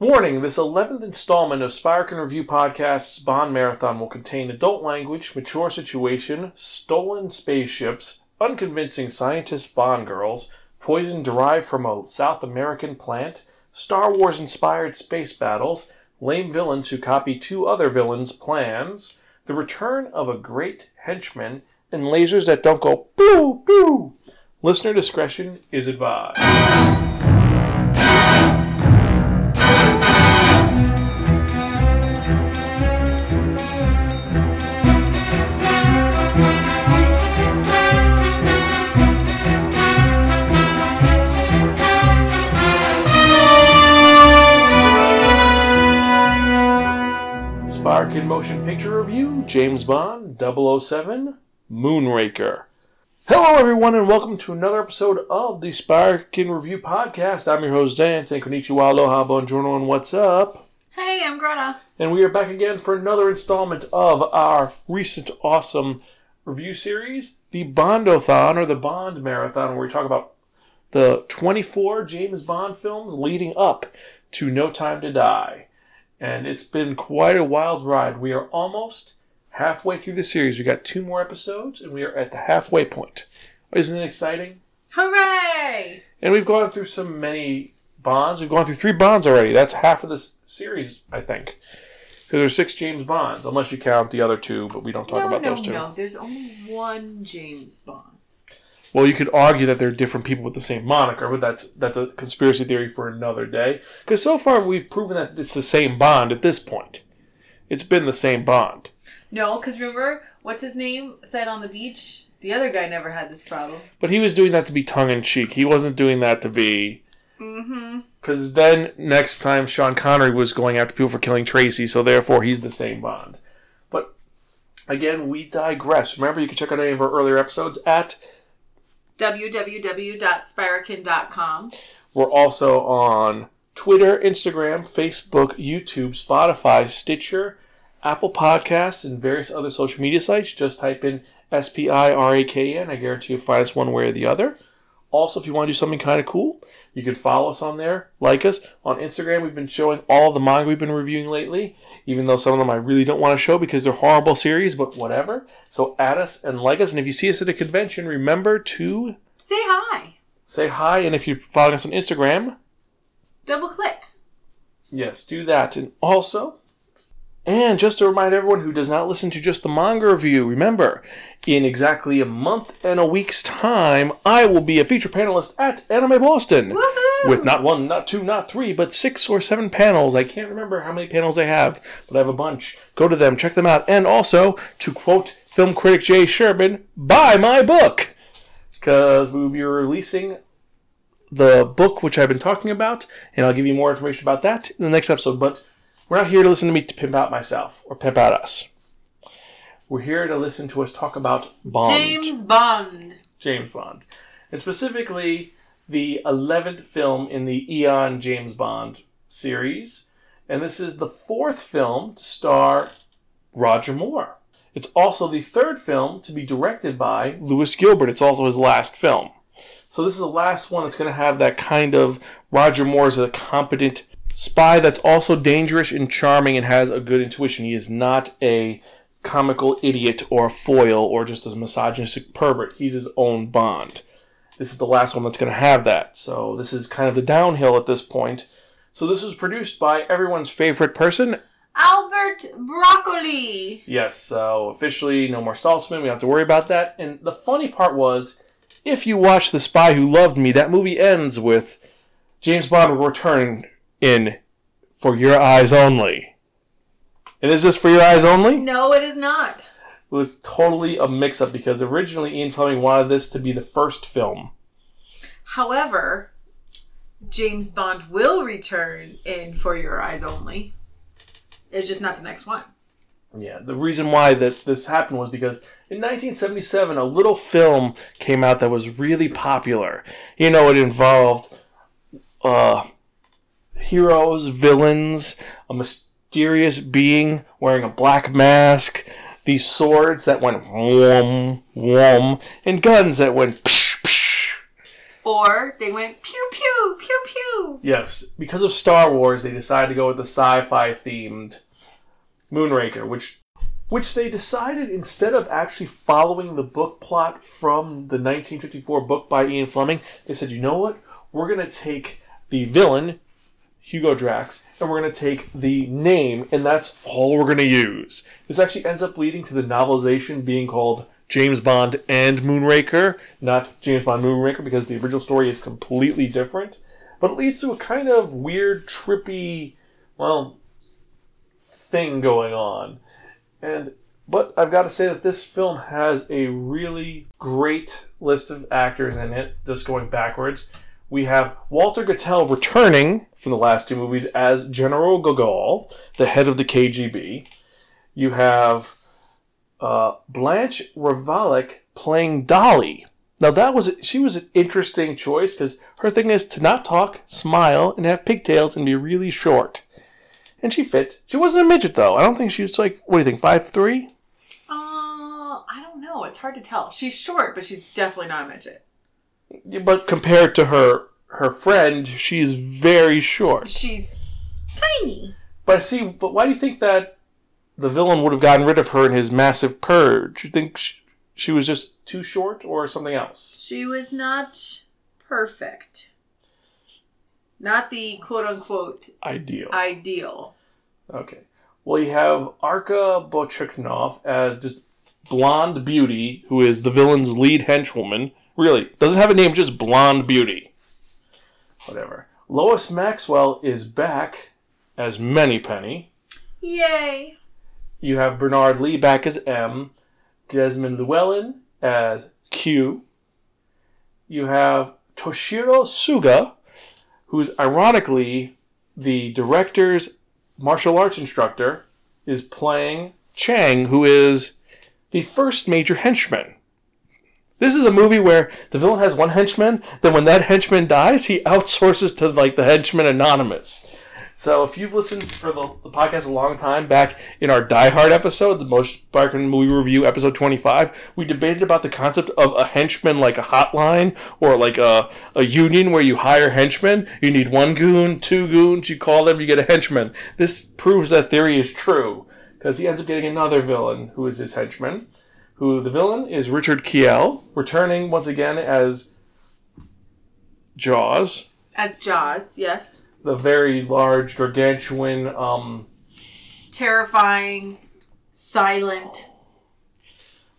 Warning this 11th installment of Spirakin Review Podcast's Bond Marathon will contain adult language, mature situation, stolen spaceships, unconvincing scientist Bond girls, poison derived from a South American plant, Star Wars inspired space battles, lame villains who copy two other villains' plans, the return of a great henchman, and lasers that don't go pew pew. Listener discretion is advised. Motion Picture Review, James Bond, 007, Moonraker. Hello, everyone, and welcome to another episode of the Spirakin Review podcast. I'm your host, Dan. Say konnichiwa, aloha, bonjour, and what's up? Hey, I'm Greta. And we are back again for another installment of our recent awesome review series, the Bondothon, or the Bond Marathon, where we talk about the 24 James Bond films leading up to No Time to Die and it's been quite a wild ride. We are almost halfway through the series. We got two more episodes, and we are at the halfway point. Isn't it exciting? Hooray! And we've gone through so many bonds. We've gone through three bonds already. That's half of this series, I think. Because there's six James Bonds, unless you count the other two, but we don't talk no, about no, those two. no. There's only one James Bond. Well, you could argue that they're different people with the same moniker, but that's that's a conspiracy theory for another day. Because so far we've proven that it's the same Bond at this point. It's been the same Bond. No, because remember what's his name said on the beach. The other guy never had this problem. But he was doing that to be tongue in cheek. He wasn't doing that to be. Mm-hmm. Because then next time Sean Connery was going after people for killing Tracy, so therefore he's the same Bond. But again, we digress. Remember, you can check out any of our earlier episodes at www.spirakin.com. We're also on Twitter, Instagram, Facebook, YouTube, Spotify, Stitcher, Apple Podcasts, and various other social media sites. Just type in S P I R A K N. I guarantee you'll find us one way or the other. Also, if you want to do something kind of cool, you can follow us on there, like us. On Instagram, we've been showing all the manga we've been reviewing lately, even though some of them I really don't want to show because they're horrible series, but whatever. So add us and like us, and if you see us at a convention, remember to Say hi. say hi, and if you're following us on Instagram, Double click. Yes, do that. And also, and just to remind everyone who does not listen to just the manga review, remember, in exactly a month and a week's time, I will be a feature panelist at Anime Boston. Woohoo! With not one, not two, not three, but six or seven panels. I can't remember how many panels I have, but I have a bunch. Go to them, check them out. And also, to quote film critic Jay Sherman, buy my book! Because we will be releasing the book which I've been talking about, and I'll give you more information about that in the next episode. But we're not here to listen to me to pimp out myself or pimp out us. We're here to listen to us talk about Bond. James Bond. James Bond. And specifically the 11th film in the Eon James Bond series. And this is the fourth film to star Roger Moore. It's also the third film to be directed by Lewis Gilbert. It's also his last film. So this is the last one that's going to have that kind of Roger Moore a competent spy that's also dangerous and charming and has a good intuition. He is not a comical idiot or a foil or just a misogynistic pervert. He's his own Bond. This is the last one that's going to have that. So this is kind of the downhill at this point. So this was produced by everyone's favorite person. Albert Broccoli. Yes, so officially no more Saltzman. We don't have to worry about that. And the funny part was, if you watch The Spy Who Loved Me, that movie ends with James Bond returning in For Your Eyes Only. And is this For Your Eyes Only? No, it is not. It was totally a mix up because originally Ian Fleming wanted this to be the first film. However, James Bond will return in For Your Eyes Only. It's just not the next one. Yeah, the reason why that this happened was because in 1977 a little film came out that was really popular. You know, it involved uh, heroes, villains, a mysterious being wearing a black mask, these swords that went whom whum, and guns that went psh psh. or they went pew pew pew pew. Yes, because of Star Wars, they decided to go with the sci-fi themed Moonraker, which which they decided instead of actually following the book plot from the 1954 book by Ian Fleming, they said, "You know what? We're going to take the villain Hugo Drax and we're going to take the name and that's all we're going to use." This actually ends up leading to the novelization being called James Bond and Moonraker, not James Bond Moonraker because the original story is completely different. But it leads to a kind of weird, trippy, well, thing going on. And but I've got to say that this film has a really great list of actors in it, just going backwards. We have Walter Gotell returning from the last two movies as General Gogol, the head of the KGB. You have uh, Blanche Ravalec playing Dolly. Now that was she was an interesting choice because her thing is to not talk, smile, and have pigtails and be really short. And she fit. She wasn't a midget though. I don't think she was like what do you think five three? Uh, I don't know. It's hard to tell. She's short, but she's definitely not a midget. But compared to her her friend, she's very short. She's tiny. But see, but why do you think that the villain would have gotten rid of her in his massive purge? You think she, she was just too short, or something else? She was not perfect. Not the quote unquote Ideal. ideal. Okay. Well, you have Irka Bochenko as just blonde beauty, who is the villain's lead henchwoman. Really, doesn't have a name, just blonde beauty. Whatever. Lois Maxwell is back as Moneypenny. Yay. You have Bernard Lee back as M. Desmond Llewellyn as Q. You have Toshiro Suga, who's ironically the director's martial arts instructor, is playing Chang, who is the first major henchman. This is a movie where the villain has one henchman, then when that henchman dies, he outsources to like the henchman anonymous. So if you've listened for the, the podcast a long time, back in our Die Hard episode, the Most Barkin Movie Review, episode 25, we debated about the concept of a henchman like a hotline or like a, a union where you hire henchmen. You need one goon, two goons, you call them, you get a henchman. This proves that theory is true because he ends up getting another villain who is his henchman. Who the villain is Richard Kiel, returning once again as Jaws At Jaws, yes. the very large, gargantuan. Um, Terrifying, silent.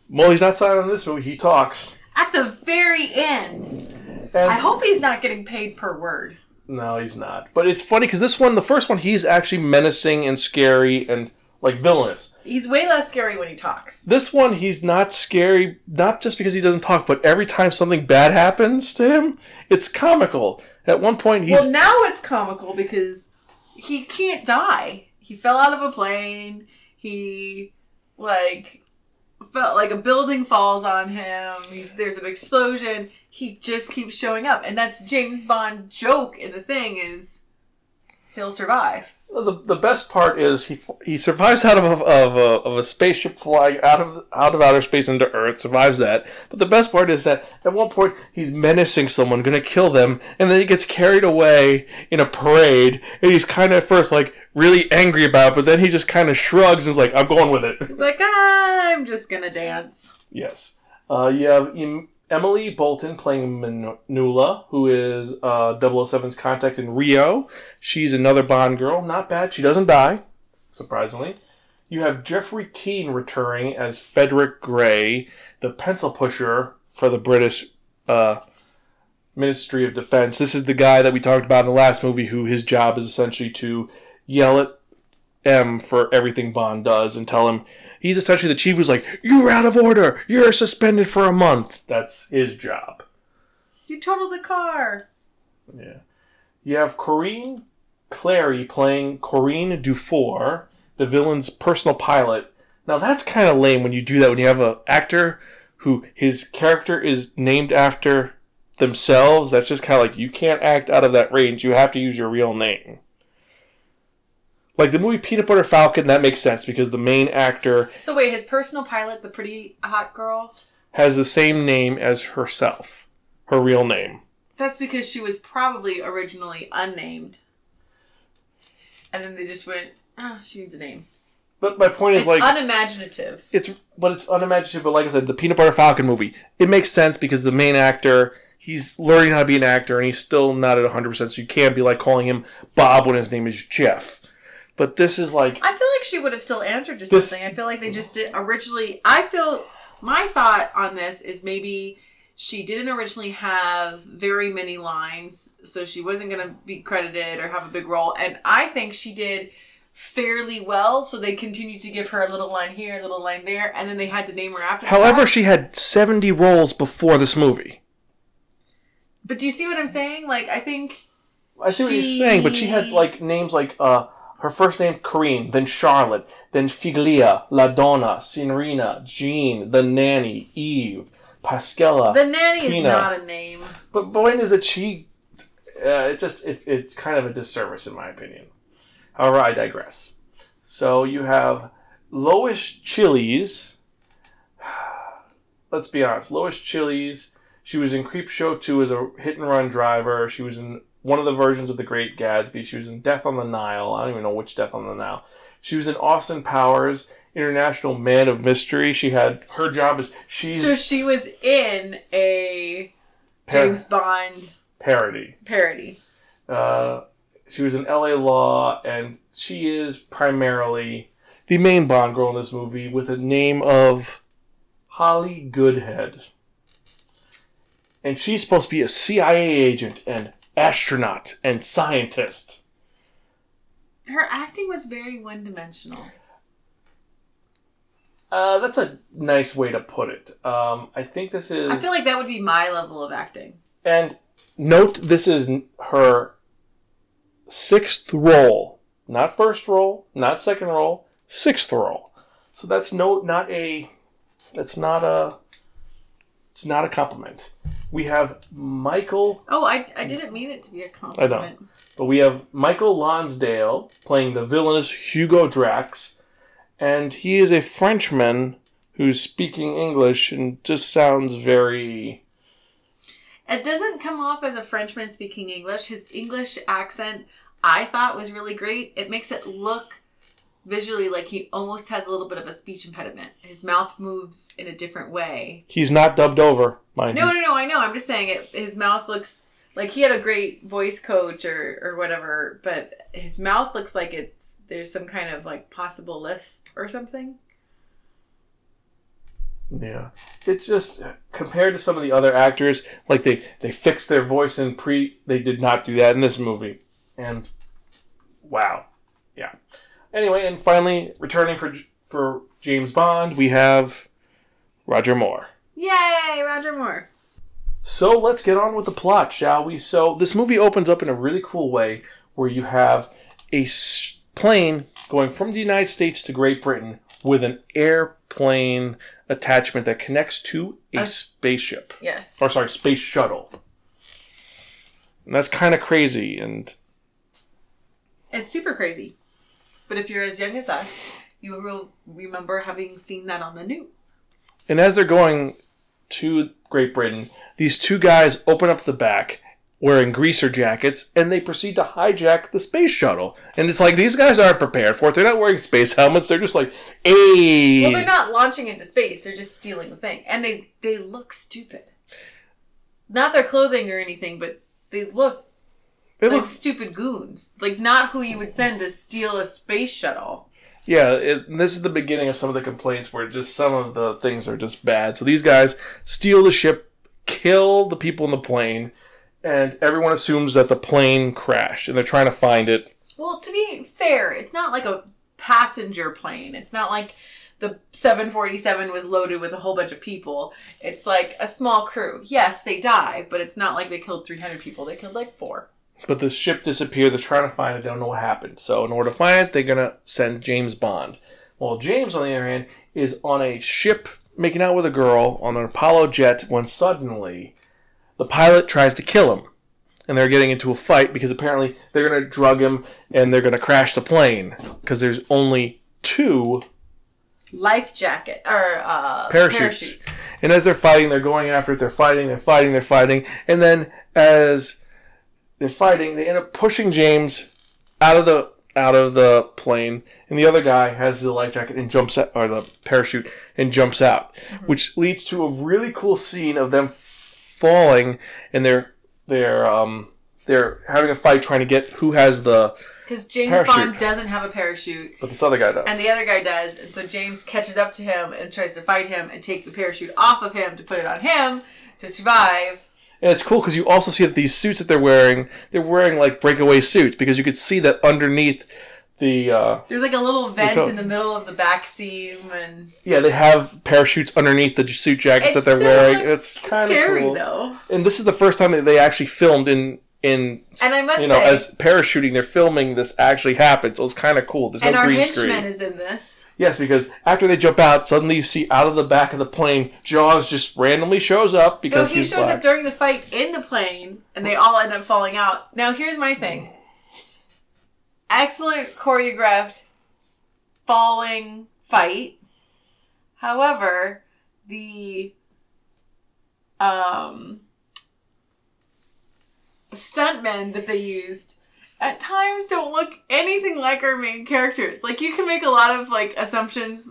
well, he's not silent in this movie. He talks. At the very end. And I hope he's not getting paid per word. no, he's not. But it's funny because this one, the first one, he's actually menacing and scary and like villainous. He's way less scary when he talks. This one, he's not scary, not just because he doesn't talk, but every time something bad happens to him, it's comical. At one point, he's Well, now it's comical because he can't die. He fell out of a plane. He, like, felt like a building falls on him. He's, there's an explosion. He just keeps showing up. And that's James Bond joke in the thing is he'll survive. The, the best part is he he survives out of a, of a of a spaceship flying out of out of outer space into Earth. Survives that. But the best part is that at one point he's menacing someone, going to kill them, and then he gets carried away in a parade, and he's kind of at first like really angry about, it, but then he just kind of shrugs and is like, "I'm going with it." He's like, I'm just gonna dance. Yes. Uh, you have Emily Bolton playing Manuela, who is uh, 007's contact in Rio. She's another Bond girl. Not bad. She doesn't die, surprisingly. You have Geoffrey Keen returning as Frederick Gray, the pencil pusher for the British uh, Ministry of Defense. This is the guy that we talked about in the last movie, who his job is essentially to yell at M for everything Bond does and tell him he's essentially the chief who's like, You're out of order! You're suspended for a month. That's his job. You totaled the car. Yeah. You have Corinne Cléry playing Corinne Dufour, the villain's personal pilot. Now that's kind of lame when you do that when you have an actor who his character is named after themselves. That's just kind of like you can't act out of that range. You have to use your real name. Like the movie Peanut Butter Falcon, that makes sense because the main actor So wait, his personal pilot, the pretty hot girl. has the same name as herself, her real name. That's because she was probably originally unnamed. And then they just went, oh, she needs a name. But my point is It's like unimaginative. it's but it's unimaginative. But like I said, the Peanut Butter Falcon movie, it makes sense because the main actor he's learning how to be an actor and he's still not at 100. percent So you can't be like calling him Bob when his name is Jeff. But this is like I feel like she would have still answered to This- something. I feel like they just did originally. I feel my thought on this is maybe she didn't originally have very many lines, so she wasn't going to be credited or have a big role. And I think she did fairly well, so they continued to give her a little line here, a little line there, and then they had to name her after. However, fact. she had 70 roles before this movie. but do you see what I'm saying? Like, I think I see what you're saying, but she had like names like uh her first name Corinne, then Charlotte, then Figlia, La Donna, Signorina, Jean, the nanny, Eve, Pasquella. the nanny is not a name. but point is that she, uh, it just it, it's kind of a disservice in my opinion. However, I digress. So you have Lois Chiles. Let's be honest, Lois Chiles. She was in Creepshow 2 as a hit and run driver. She was in one of the versions of The Great Gatsby. She was in Death on the Nile. I don't even know which Death on the Nile. She was in Austin Powers, International Man of Mystery. She had her job is she. So she was in a par- James Bond parody. parody. Uh, she was in L.A. Law, and she is primarily the main Bond girl in this movie with a name of Holly Goodhead. And she's supposed to be a CIA agent and astronaut and scientist. Her acting was very one dimensional. Uh, that's a nice way to put it. Um, I think this is. I feel like that would be my level of acting. And note this is her sixth role, not first role, not second role, sixth role. So that's no, not a, that's not a, it's not a compliment. We have Michael, Oh, I, I didn't mean it to be a compliment. but we have Michael Lonsdale playing the villainous Hugo Drax, and he is a Frenchman who's speaking English and just sounds very. It doesn't come off as a Frenchman speaking English. His English accent, I thought, was really great. It makes it look visually like he almost has a little bit of a speech impediment. His mouth moves in a different way. He's not dubbed over, mind No, you. no, no. I know. I'm just saying it. His mouth looks like he had a great voice coach or or whatever, but his mouth looks like it's there's some kind of like possible lisp or something. Yeah, it's just uh, compared to some of the other actors, like they they fixed their voice in pre. They did not do that in this movie, and wow. Anyway, and finally, returning for for James Bond, we have Roger Moore. Yay, Roger Moore. So let's get on with the plot, shall we? So this movie opens up in a really cool way, where you have a s- plane going from the United States to Great Britain with an airplane attachment that connects to a A- spaceship Yes. or sorry, space shuttle. And that's kind of crazy. And It's super crazy. But if you're as young as us, you will remember having seen that on the news. and as they're going to Great Britain, these two guys open up the back wearing greaser jackets and they proceed to hijack the space shuttle. And it's like these guys aren't prepared for it. They're not wearing space helmets. They're just like, "Hey." Well, they're not launching into space. They're just stealing the thing, and they they look stupid. Not their clothing or anything, but they look They like look stupid goons. Like not who you would send to steal a space shuttle. Yeah, it, this is the beginning of some of the complaints where just some of the things are just bad. So these guys steal the ship, kill the people in the plane, and everyone assumes that the plane crashed and they're trying to find it. Well, to be fair, it's not like a passenger plane. It's not like the 747 was loaded with a whole bunch of people. It's like a small crew. Yes, they die, but it's not like they killed 300 people. They killed like four. But the ship disappeared. They're trying to find it. They don't know what happened. So in order to find it, they're gonna send James Bond. Well, James, on the other hand, is on a ship making out with a girl on an Apollo jet when suddenly the pilot tries to kill him. And they're getting into a fight because apparently they're gonna drug him and they're gonna crash the plane because there's only two Life jacket or uh, Parachutes. And as they're fighting, they're going after it. They're fighting. They're fighting. They're fighting. And then as they're fighting, they end up pushing James out of the out of the plane, and the other guy has the life jacket and jumps out, or the parachute and jumps out, which leads to a really cool scene of them falling, and they're they're um they're having a fight trying to get who has the, Because James Parachute. Bond doesn't have a parachute, but this other guy does. and the other guy does, and so James catches up to him and tries to fight him and take the parachute off of him to put it on him to survive. And it's cool because you also see that these suits that they're wearing, they're wearing like breakaway suits because you could see that underneath the uh, There's like a little vent coat. in the middle of the back seam, and yeah they have parachutes underneath the suit jackets it that they're wearing. It's kind of scary cool. though. And this is the first time that they actually filmed in in And I must you know say, as parachuting. They're filming this actually happens. So it's kind of cool. There's and no our green henchman screen. is in this. Yes, because after they jump out, suddenly you see out of the back of the plane, Jaws just randomly shows up No, because he he's shows black. up during the fight in the plane, and they all end up falling out. Now, here's my thing: excellent choreographed falling fight. However, the um stuntmen that they used at times don't look anything like our main characters. Like you can make a lot of like assumptions.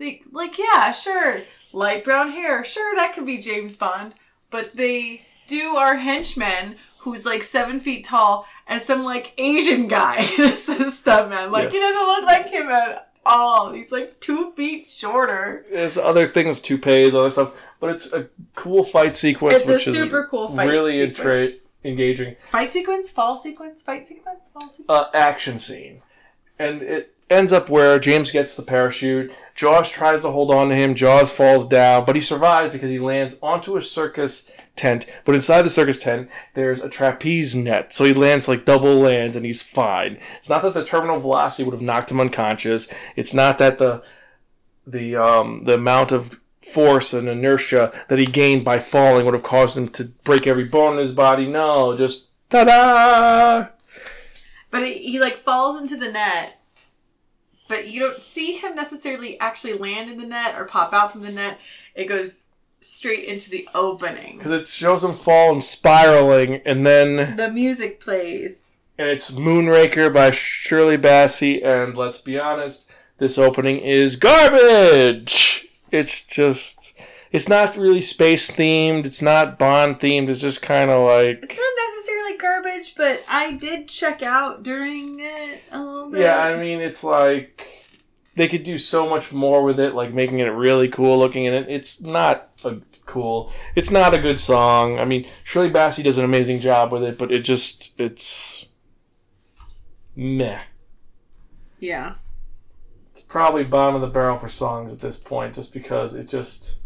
Like, like yeah, sure, light brown hair, sure that could be James Bond, but they do our henchman who's like seven feet tall and some like Asian guy. this is stuntman. Like he doesn't look like him at all. He's like two feet shorter. There's other things, toupees, other stuff, but it's a cool fight sequence, It's a which super cool is fight really sequence. intra- engaging. Fight sequence, fall sequence, fight sequence, fall sequence. uh, action scene. And it ends up where James gets the parachute. Jaws tries to hold on to him. Jaws falls down, but he survives because he lands onto a circus tent. But inside the circus tent, there's a trapeze net. So he lands like double lands and he's fine. It's not that the terminal velocity would have knocked him unconscious. It's not that the the um, the amount of force and inertia that he gained by falling would have caused him to break every bone in his body. No, just ta-da! But he, he like falls into the net, but you don't see him necessarily actually land in the net or pop out from the net. It goes straight into the opening. because it shows him fall and spiraling, and then The music plays. and it's Moonraker by Shirley Bassey, and let's be honest, this opening is garbage. It's just, it's not really space themed. It's not Bond themed. It's just kind of like, It's not necessarily garbage, but I did check out during it a little bit. yeah, I mean, it's like they could do so much more with it, like making it really cool looking, and it, it's not a cool. It's not a good song. I mean, Shirley Bassey does an amazing job with it, but it just, it's meh. yeah. It's probably bottom of the barrel for songs at this point, just because it just,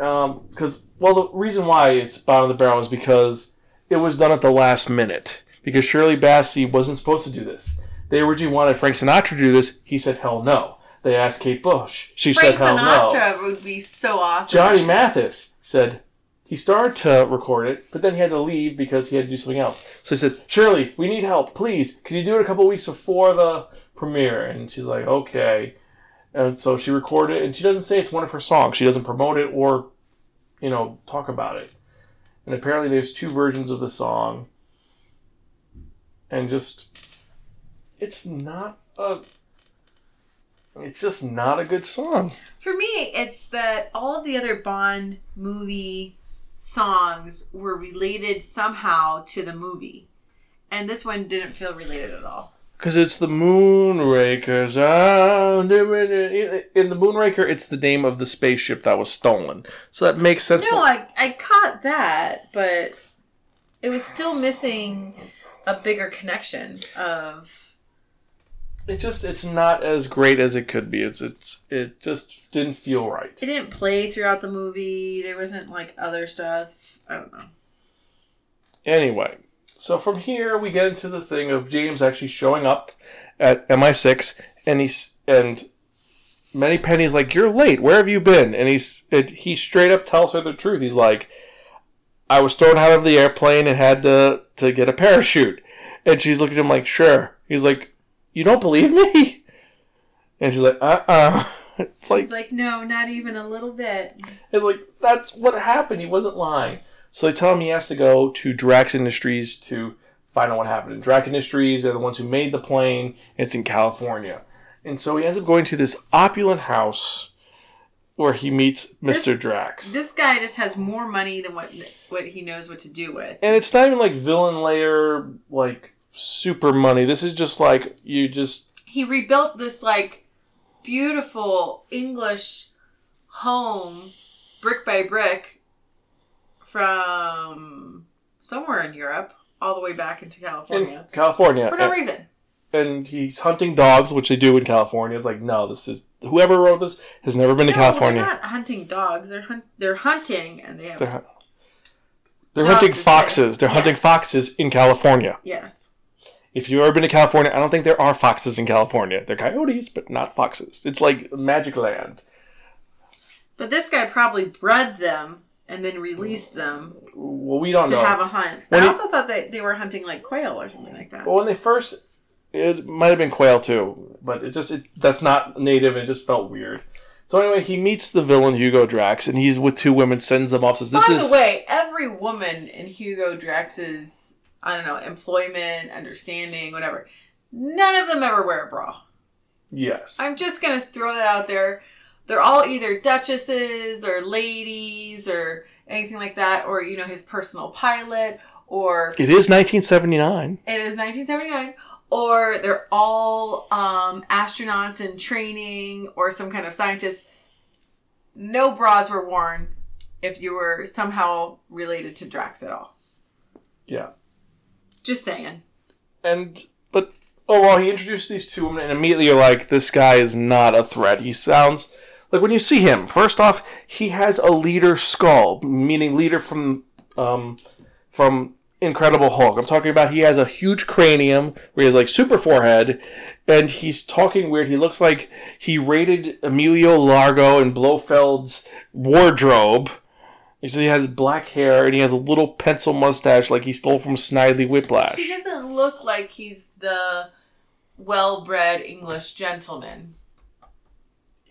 um, because well, the reason why it's bottom of the barrel is because it was done at the last minute. Because Shirley Bassey wasn't supposed to do this. They originally wanted Frank Sinatra to do this. He said hell no. They asked Kate Bush. She Frank said hell no. Frank Sinatra would be so awesome. Johnny Mathis said he started to record it, but then he had to leave because he had to do something else. So he said, Shirley, we need help. Please, can you do it a couple weeks before the premiere? And she's like, okay. And so she recorded it, and she doesn't say it's one of her songs. She doesn't promote it or, you know, talk about it. And apparently there's two versions of the song. And just, it's not a, it's just not a good song. For me, it's that all of the other Bond movie songs were related somehow to the movie. And this one didn't feel related at all. Because it's the Moonrakers. Ah, In the Moonraker, it's the name of the spaceship that was stolen. So that makes sense. No, I, I caught that, but it was still missing a bigger connection of. it just it's not as great as it could be. It's it's it just didn't feel right. It didn't play throughout the movie. There wasn't like other stuff. I don't know. Anyway, so from here we get into the thing of James actually showing up at MI6, and he's and Moneypenny's like, "You're late. Where have you been?" And he's it, he straight up tells her the truth. He's like, "I was thrown out of the airplane and had to to get a parachute." And she's looking at him like, "Sure." He's like, "You don't believe me?" And she's like, "Uh uh It's like like, no, not even a little bit. it's like that's what happened. He wasn't lying. So they tell him he has to go to Drax Industries to find out what happened. And Drax Industries, they're the ones who made the plane. It's in California. And so he ends up going to this opulent house where he meets Mr. Drax. This guy just has more money than what what he knows what to do with. and it's not even like villain layer, like super money. This is just like you just He rebuilt this like beautiful English home brick by brick from somewhere in Europe all the way back into in California California. for no and, reason. and he's hunting dogs, which they do in California. It's like, no, this is whoever wrote this has never been to California. they're not hunting dogs. They're hunt- they're hunting and they have They're, hu- they're hunting foxes. this. They're hunting foxes in California. yes. If you've ever been to California, I don't think there are foxes in California. They're coyotes, but not foxes. It's like Magic Land. But this guy probably bred them and then released them Well, we don't to know. have a hunt. When I he- also thought that they were hunting like quail or something like that. Well, when they first, it might have been quail too, but it just it, that's not native. and It just felt weird. So anyway, he meets the villain Hugo Drax, and he's with two women, sends them off. Says, "This By is the way, every woman in Hugo Drax's I don't know employment, understanding, whatever, none of them ever wear a bra. yes, I'm just gonna throw that out there. They're all either duchesses or ladies or anything like that, or you know his personal pilot, or it is 1979. it is 1979, or they're all um, astronauts in training or some kind of scientist. No bras were worn if you were somehow related to Drax at all. Yeah, Just saying. and but oh well, he introduced these two women, and immediately you're like, this guy is not a threat. He sounds like when you see him. First off, he has a leader skull, meaning leader from um from Incredible Hulk. I'm talking about he has a huge cranium where he has like super forehead, and he's talking weird. He looks like he raided Emilio Largo and Blofeld's wardrobe. He says he has black hair and he has a little pencil mustache like he stole from Snidely Whiplash. He doesn't look like he's the well-bred English gentleman.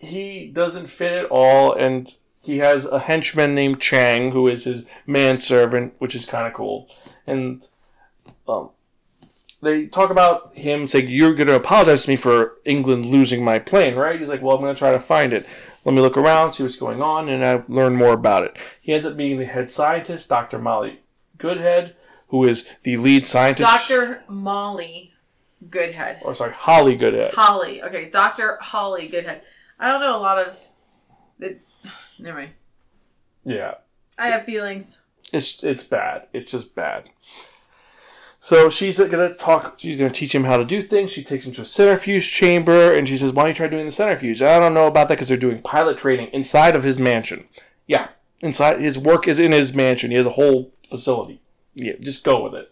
He doesn't fit at all, and he has a henchman named Chang who is his manservant, which is kind of cool. And um, they talk about him saying, "You're going to apologize to me for England losing my plane, right?" He's like, "Well, I'm going to try to find it. Let me look around, see what's going on, and I learn more about it." He ends up being the head scientist, Dr. Molly Goodhead, who is the lead scientist. Dr. Molly Goodhead. Or sorry, Holly Goodhead. Holly. Okay, Dr. Holly Goodhead. I don't know a lot of the never mind. Yeah. I have feelings. It's it's bad. It's just bad. So she's gonna talk. She's gonna teach him how to do things. She takes him to a centrifuge chamber, and she says, "Why don't you try doing the centrifuge?" I don't know about that because they're doing pilot training inside of his mansion. Yeah, inside his work is in his mansion. He has a whole facility. Yeah, just go with it.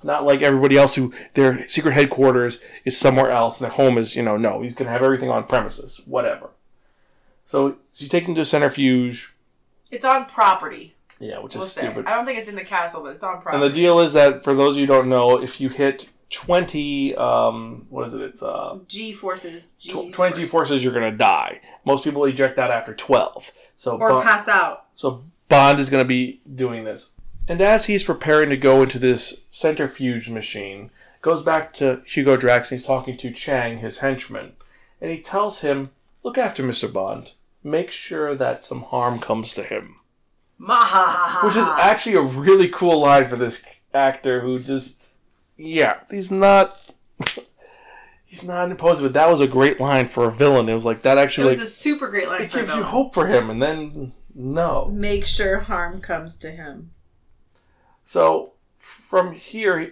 It's not like everybody else who their secret headquarters is somewhere else and their home is you know no. He's gonna have everything on premises. Whatever. So she takes him to a centrifuge. It's on property. Yeah, which We'll is say. stupid. I don't think it's in the castle, but it's on property. And the deal is that for those of you who don't know, if you hit twenty, um, what is it? It's uh, G forces. G tw- twenty forces, you're gonna die. Most people eject out after twelve. So or Bond, pass out. so Bond is gonna be doing this, and as he's preparing to go into this centrifuge machine, goes back to Hugo Drax. And he's talking to Chang, his henchman, and he tells him, "Look after Mister Bond. Make sure that some harm comes to him." Mahahaha. which is actually a really cool line for this actor who just yeah he's not he's not imposing but that was a great line for a villain it was like that actually. It actually was like a super great line it for gives you hope for him and then no Make sure harm comes to him. So from here he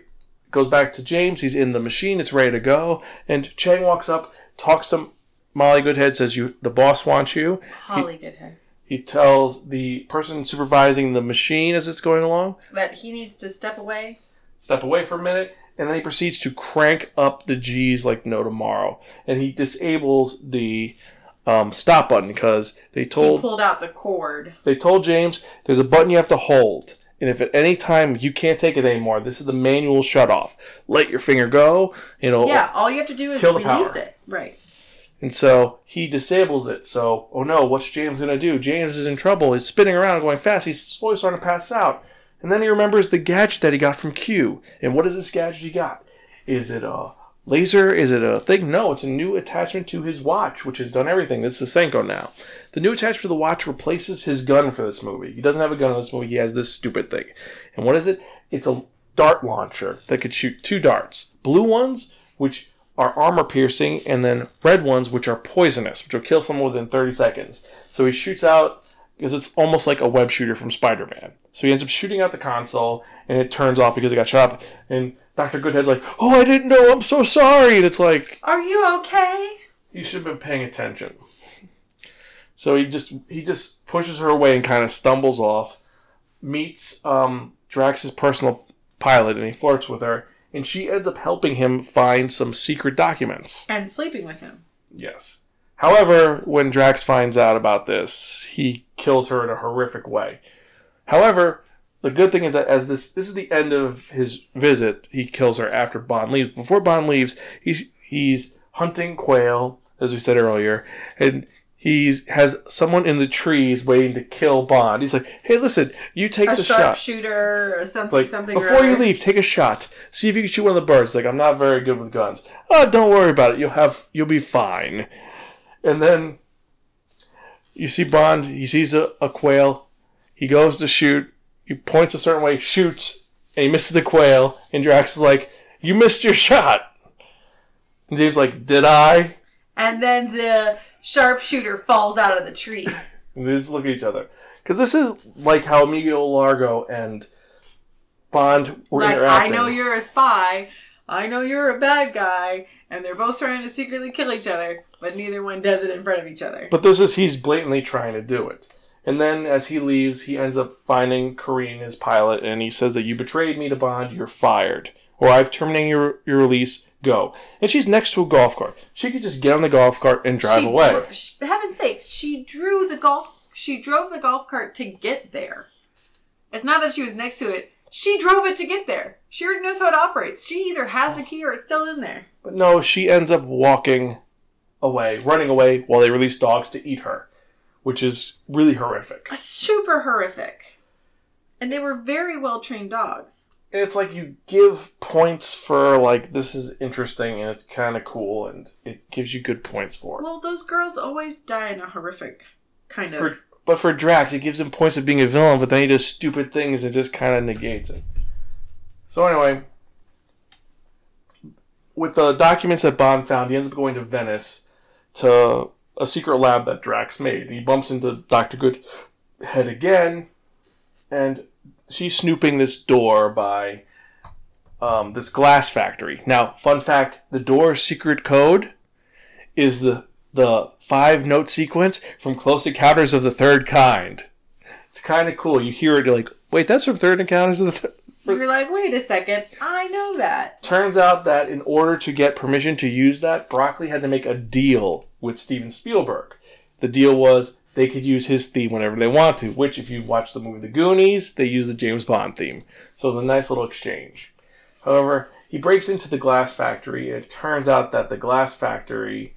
goes back to james he's in the machine it's ready to go and chang walks up talks to molly goodhead says you the boss wants you Holly Goodhead. he tells the person supervising the machine as it's going along That he needs to step away. step away for a minute, and then he proceeds to crank up the G's like no tomorrow. And he disables the um, stop button because they told He pulled out the cord. they told James there's a button you have to hold. And if at any time you can't take it anymore, this is the manual shut off. Let your finger go, you know. Yeah, all you have to do is release power. it. Right. And so he disables it. So, oh no, what's James going to do? James is in trouble. He's spinning around going fast. He's slowly starting to pass out. And then he remembers the gadget that he got from Q. And what is this gadget he got? Is it a laser? Is it a thing? No, it's a new attachment to his watch, which has done everything. This is Seiko now. The new attachment to the watch replaces his gun for this movie. He doesn't have a gun in this movie. He has this stupid thing. And what is it? It's a dart launcher that could shoot two darts. Blue ones, which are armor piercing, and then red ones, which are poisonous, which will kill someone within 30 seconds. So he shoots out because it's almost like a web shooter from Spider-Man. So he ends up shooting out the console, and it turns off because it got shot up. And Doctor Goodhead's like, "Oh, I didn't know. I'm so sorry." And it's like, Are you okay? you should have been paying attention. So he just he just pushes her away and kind of stumbles off, meets um, Drax's personal pilot, and he flirts with her, and she ends up helping him find some secret documents. And sleeping with him. Yes. However, when Drax finds out about this, he kills her in a horrific way. However, the good thing is that as this this is the end of his visit, he kills her after Bond leaves. Before Bond leaves, he's he's hunting quail, as we said earlier, and he's has someone in the trees waiting to kill Bond. He's like, "Hey, listen, you take A the shot." sharpshooter or something, like something or before you leave, take a shot. See if you can shoot one of the birds. Like I'm not very good with guns. Oh, don't worry about it. You'll have you'll be fine. And then you see Bond. He sees a, a quail. He goes to shoot. He points a certain way, shoots, and he misses the quail. And Drax is like, "You missed your shot." And James is like, "Did I?" And then the sharpshooter falls out of the tree. And they just look at each other because this is like how Emilio Largo and Bond were like, I know you're a spy. I know you're a bad guy. And they're both trying to secretly kill each other, but neither one does it in front of each other. But this is he's blatantly trying to do it. And then as he leaves, he ends up finding Corinne, his pilot, and he says that you betrayed me to Bond, you're fired. Or I've terminated your, your release, go. And she's next to a golf cart. She could just get on the golf cart and drive she away. sh- heaven's sakes, she drew the golf. She drove the golf cart to get there. It's not that she was next to it. She drove it to get there. She already knows how it operates. She either has the key or it's still in there. But no, she ends up walking away, running away while they release dogs to eat her, which is really horrific. Super horrific. And they were very well trained dogs. And it's like you give points for like this is interesting and it's kind of cool and it gives you good points for it. Well, those girls always die in a horrific kind of. For, but for Drax, it gives him points of being a villain, but then he does stupid things and just kind of negates it. So anyway, with the documents that Bond found, he ends up going to Venice to a secret lab that Drax made. He bumps into Doctor Goodhead again, and she's snooping this door by um, this glass factory. Now, fun fact: the door's secret code is the the five note sequence from Close Encounters of the Third Kind. It's kind of cool. You hear it, you're like, wait, that's from Third Encounters of the Third. You're like, wait a second, I know that. Turns out that in order to get permission to use that, Broccoli had to make a deal with Steven Spielberg. The deal was they could use his theme whenever they want to, which, if you watch the movie The Goonies, they use the James Bond theme. So it's a nice little exchange. However, he breaks into the glass factory, and it turns out that the glass factory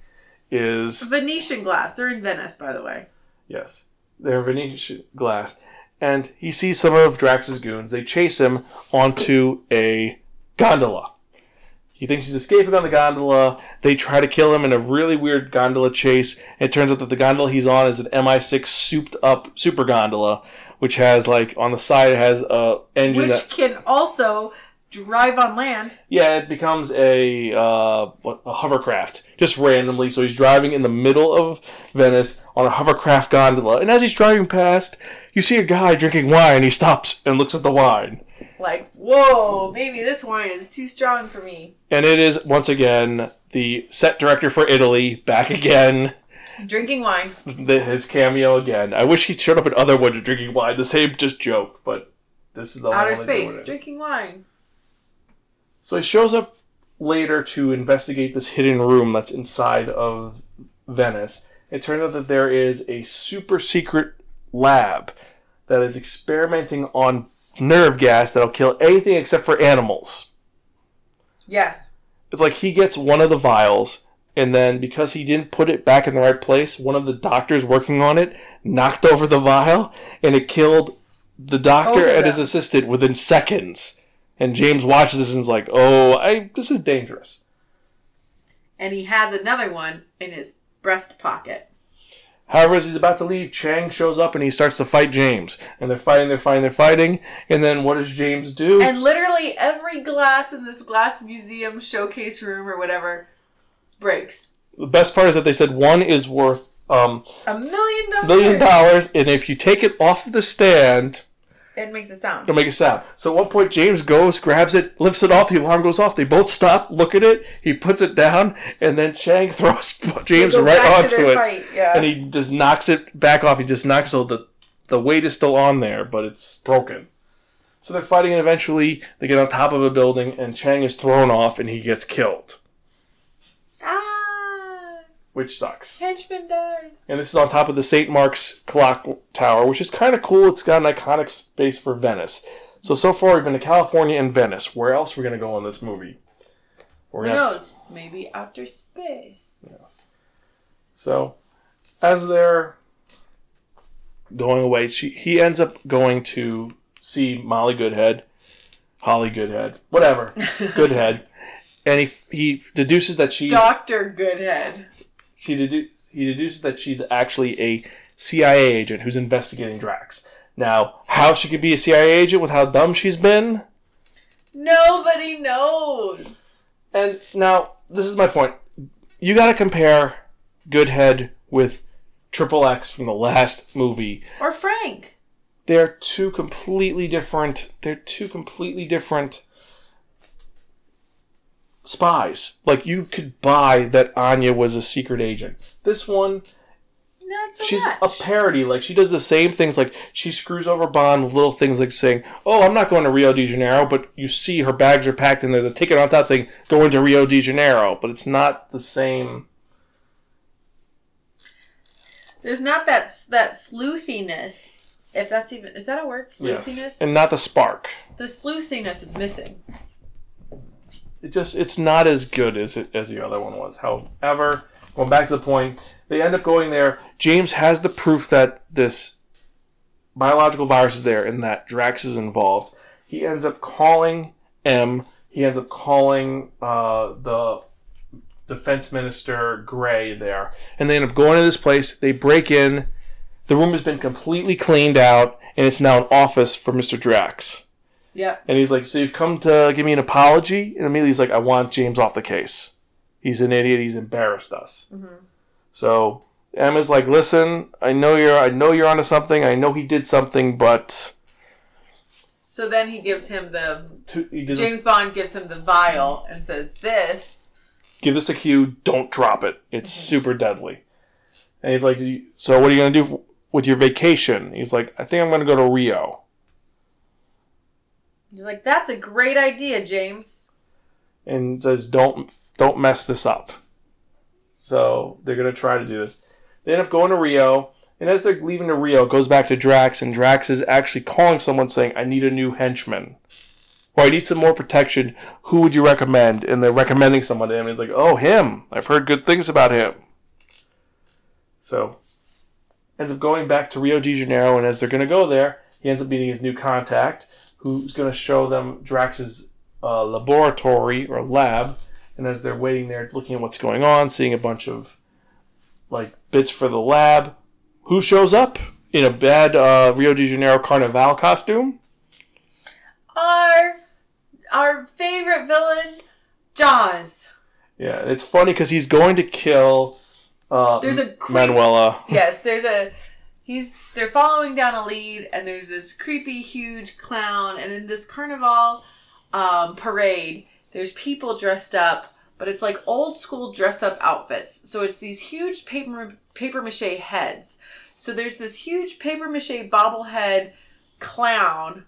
is Venetian glass. They're in Venice, by the way. Yes, they're Venetian glass. And he sees some of Drax's goons. They chase him onto a gondola. He thinks he's escaping on the gondola. They try to kill him in a really weird gondola chase. It turns out that the gondola he's on is an MI6 souped up super gondola, which has like on the side it has a engine Which that can also drive on land. yeah, it becomes a uh, a hovercraft just randomly. So he's driving in the middle of Venice on a hovercraft gondola, and as he's driving past, you see a guy drinking wine. He stops and looks at the wine, Like, whoa, maybe this wine is too strong for me. and it is once again the set director for Italy back again. Drinking wine. the, his cameo again. I wish he showed up in other ones drinking wine. The same just joke, but this is the Outer one they're doing space. Drinking wine. So he shows up later to investigate this hidden room that's inside of Venice. It turns out that there is a super secret lab that is experimenting on nerve gas that'll kill anything except for animals. Yes. It's like he gets one of the vials, and then because he didn't put it back in the right place, one of the doctors working on it knocked over the vial, and it killed the doctor oh, of and his assistant within seconds. And James watches this and is like, "Oh, I this is dangerous." And he has another one in his breast pocket. However, as he's about to leave, Chang shows up and he starts to fight James. And they're fighting, they're fighting, they're fighting. And then what does James do? And literally every glass in this glass museum showcase room or whatever breaks. the best part is that they said one is worth um, A million dollars. million dollars, and if you take it off of the stand, It makes a sound. it'll make a sound. So at one point, James goes, grabs it, lifts it off, the alarm goes off. They both stop, look at it, he puts it down, and then Chang throws James right onto it. yeah. And he just knocks it back off. He just knocks so the the weight is still on there, but it's broken. So they're fighting, and eventually they get on top of a building, and Chang is thrown off, and he gets killed, which sucks. henchman dies. And this is on top of the St. Mark's clock tower, which is kind of cool. It's got an iconic space for Venice. So so far we've been to California and Venice. Where else are we gonna go in this movie? We're Who knows? Maybe outer space. Yes. So, as they're going away, she he ends up going to see Molly Goodhead, Holly Goodhead, whatever, Goodhead, and he he deduces that she Doctor Goodhead. She dedu- he deduces that she's actually a CIA agent who's investigating Drax. Now, how she could be a CIA agent with how dumb she's been, Nobody knows. and now this is my point. You got to compare Goodhead with Triple X from the last movie. Or Frank. they're two completely different they're two completely different spies like you could buy that anya was a secret agent this one so she's much. a parody like she does the same things like she screws over bond with little things like saying oh i'm not going to rio de janeiro but you see her bags are packed and there's a ticket on top saying going to rio de janeiro but it's not the same There's not that that sleuthiness. If that's even is that a word? Sleuthiness. yes and not the spark The sleuthiness is missing. It just it's not as good as it, as the other one was. However, going back to the point, they end up going there. James has the proof that this biological virus is there and that Drax is involved. He ends up calling M. He ends up calling uh, the defense minister Gray there, and they end up going to this place. They break in. The room has been completely cleaned out, and it's now an office for Mr. Drax. Yep. And he's like, So you've come to give me an apology? And immediately he's like, I want James off the case. He's an idiot. He's embarrassed us. Mhm. So Emma's like, Listen, I know you're I know you're onto something. I know he did something, but So then he gives him the to, he James Bond gives him the vial and says, "This." give this a cue. Don't drop it. It's super deadly. And he's like, So what are you gonna do with your vacation? He's like, I think I'm gonna go to Rio. He's like, "That's a great idea, James." and says, "Don't don't mess this up." So they're gonna try to do this. They end up going to Rio, and as they're leaving to Rio, it goes back to Drax, and Drax is actually calling someone saying, "I need a new henchman." Or I need some more protection. Who would you recommend? And they're recommending someone to him. He's like, "Oh, him! I've heard good things about him." So ends up going back to Rio de Janeiro, and as they're going to go there, he ends up meeting his new contact, who's going to show them Drax's uh, laboratory or lab. And as they're waiting there, looking at what's going on, seeing a bunch of like bits for the lab, who shows up in a bad uh, Rio de Janeiro Carnival costume? Our our favorite villain, Jaws. Yeah, it's funny because he's going to kill uh, There's a creep- Manuela. Yes, there's a he's they're following down a lead and there's this creepy huge clown and in this carnival um, parade there's people dressed up but it's like old school dress up outfits. So it's these huge paper paper mache heads. So there's this huge paper mache bobblehead clown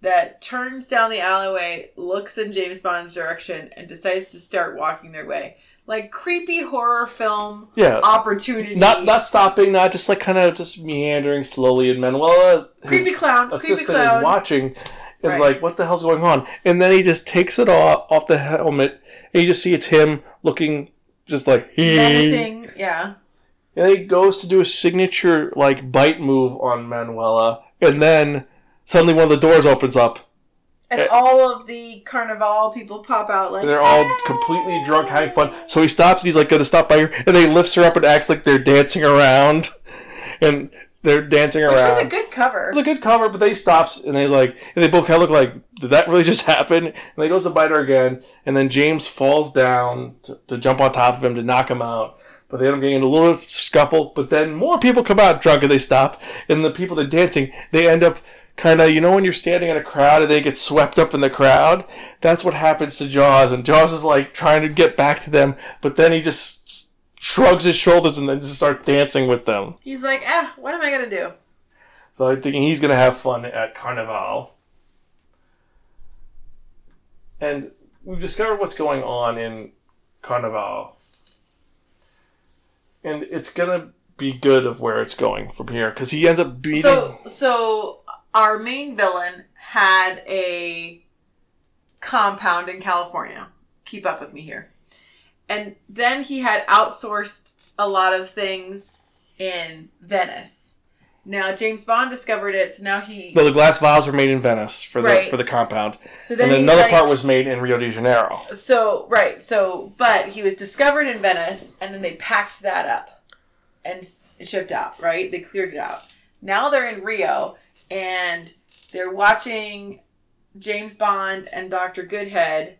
that turns down the alleyway looks in james bond's direction and decides to start walking their way like creepy horror film Yeah, opportunity not not stopping, not just like kind of just meandering slowly. And Manuela, creepy clown, creepy assistant, clown. is watching. And Right. like, what the hell's going on? And then he just takes it off off the helmet, and you just see it's him looking just like menacing. Yeah, And he goes to do a signature like bite move on Manuela, and then Suddenly, one of the doors opens up, And Eh. all of the carnival people pop out like they're all completely drunk, having fun. So he stops, and he's like, "Gonna stop by her," and they lifts her up and acts like they're dancing around, and they're dancing Which around. It was a good cover. It was a good cover, but they stops and he's like, and they both kind of look like, did that really just happen? And they goes to bite her again, and then James falls down to, to jump on top of him to knock him out. But they end up getting into a little scuffle. But then more people come out drunk and they stop, and the people that are dancing, they end up kind of, you know, when you're standing in a crowd and they get swept up in the crowd. That's what happens to Jaws, and Jaws is like trying to get back to them, but then he just shrugs his shoulders and then just starts dancing with them. He's like, ah, what am I gonna do? So I'm thinking he's gonna have fun at Carnival. And we've discovered what's going on in Carnival. And it's gonna be good of where it's going from here because he ends up beating. So, so our main villain had a compound in California. Keep up with me here. And then he had outsourced a lot of things in Venice. Now James Bond discovered it, so now he. no, the glass vials were made in Venice for the Right. for the compound, So then another like- part was made in Rio de Janeiro. So right, so but he was discovered in Venice, and then they packed that up and shipped out. Right, they cleared it out. Now they're in Rio, and they're watching James Bond and Doctor Goodhead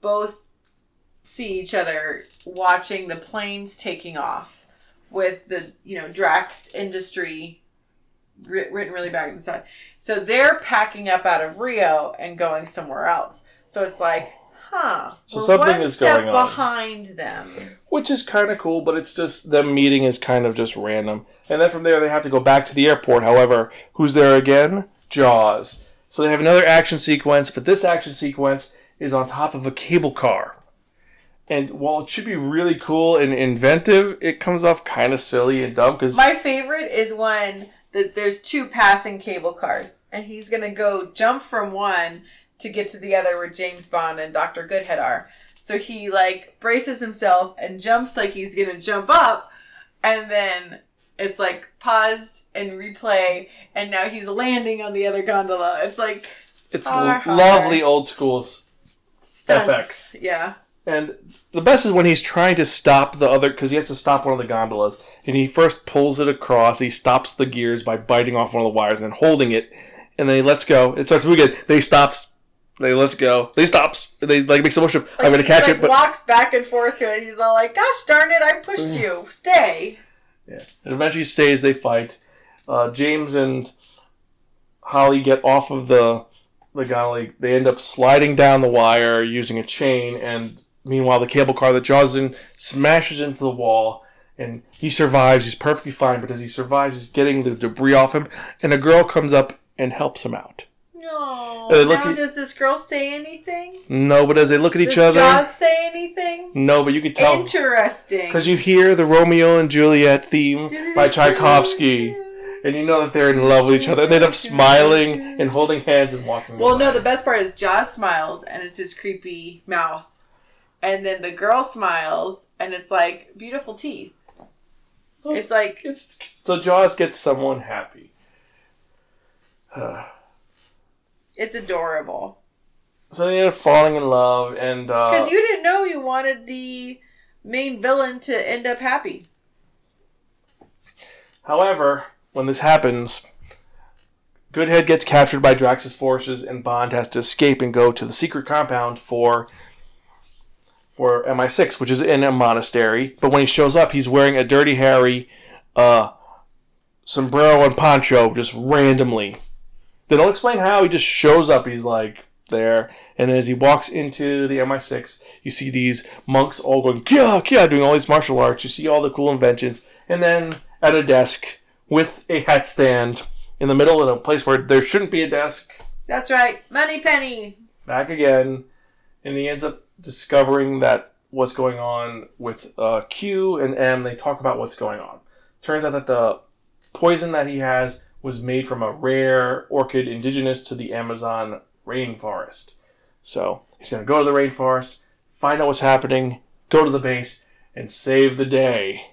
both see each other watching the planes taking off with the you know Drax Industry written really bad inside. So they're packing up out of Rio and going somewhere else. So it's like, huh? So something is going on. behind them. which is kind of cool, but it's just them meeting is kind of just random. And then from there, they have to go back to the airport. However, who's there again? Jaws. So they have another action sequence, but this action sequence is on top of a cable car. And while it should be really cool and inventive, it comes off kind of silly and dumb because My favorite is when the, there's two passing cable cars, and he's gonna go jump from one to get to the other where James Bond and Doctor Goodhead are. So he like braces himself and jumps like he's gonna jump up, and then it's like paused and replay, and now he's landing on the other gondola. It's like it's Har, har. lovely old school. s- stunts. FX. Yeah. And the best is when he's trying to stop the other, because he has to stop one of the gondolas. And he first pulls it across. He stops the gears by biting off one of the wires and then holding it. And then he lets go. It starts moving again. Then he stops. They lets go. They stops. They like makes a motion. of, I'm Like, going to catch like, it, but walks back and forth to it. He's all like, "Gosh darn it! I pushed you. Stay." Yeah. Eventually stays, they fight. Uh, James and Holly get off of the the gondola. They end up sliding down the wire using a chain, and meanwhile, the cable car that Jaws in smashes into the wall. And he survives. He's perfectly fine, but as he survives, he's getting the debris off him. And a girl comes up and helps him out. No. Uh, look now, at- does this girl say anything? No, but as they look at each Does other, Jaws say anything? no, but you can tell Interesting. because you hear the Romeo and Juliet theme by Tchaikovsky. and you know that they're in love with each other. And they end up smiling and holding hands and walking. Well, away. no, the best part is Jaws smiles and it's his creepy mouth. And then the girl smiles and it's like beautiful teeth. So It's like it's so Jaws gets someone happy. It's adorable. so they end up falling in love, and Because uh, you didn't know you wanted the main villain to end up happy. however, when this happens, Goodhead gets captured by Drax's forces, and Bond has to escape and go to the secret compound for for MI6, which is in a monastery. But when he shows up, he's wearing a Dirty Harry uh, sombrero and poncho just randomly. They don't explain how. He just shows up. He's like there, and as he walks into the MI6, you see these monks all going kia kia, doing all these martial arts. You see all the cool inventions, and then at a desk with a hat stand in the middle in a place where there shouldn't be a desk. That's right. Moneypenny. Back again, and he ends up discovering that what's going on with uh, Q and M. They talk about what's going on. Turns out that the poison that he has was made from a rare orchid indigenous to the Amazon rainforest. So he's going to go to the rainforest, find out what's happening, go to the base, and save the day.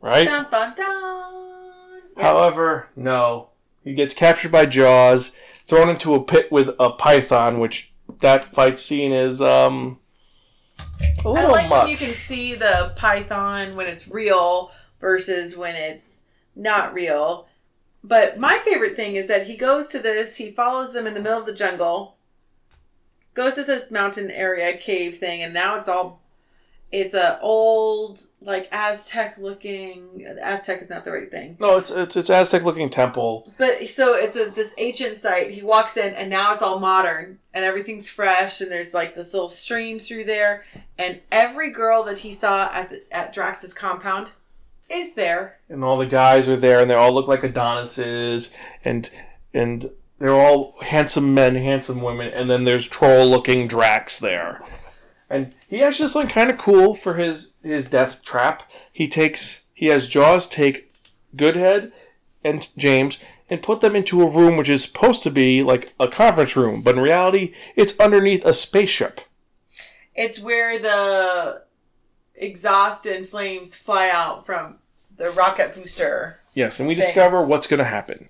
Right? Dun, dun, dun. Yes. However, no. He gets captured by Jaws, thrown into a pit with a python, which that fight scene is um a little I like much. when you can see the python when it's real versus when it's not real. But my favorite thing is that he goes to this, he follows them in the middle of the jungle, goes to this mountain area cave thing, and now it's all it's a old like Aztec looking Aztec is not the right thing. No, it's it's it's Aztec looking temple. But so it's a this ancient site. He walks in and now it's all modern and everything's fresh and there's like this little stream through there and every girl that he saw at the, at Drax's compound is there. and all the guys are there, and they all look like Adonises, and and they're all handsome men, handsome women, and then there's troll-looking Drax there, and he actually does something kind of cool for his his death trap. He takes he has Jaws take Goodhead and James and put them into a room which is supposed to be like a conference room, but in reality, it's underneath a spaceship. It's where the exhaust and flames fly out from the rocket booster. Yes, and we Thing. discover what's going to happen.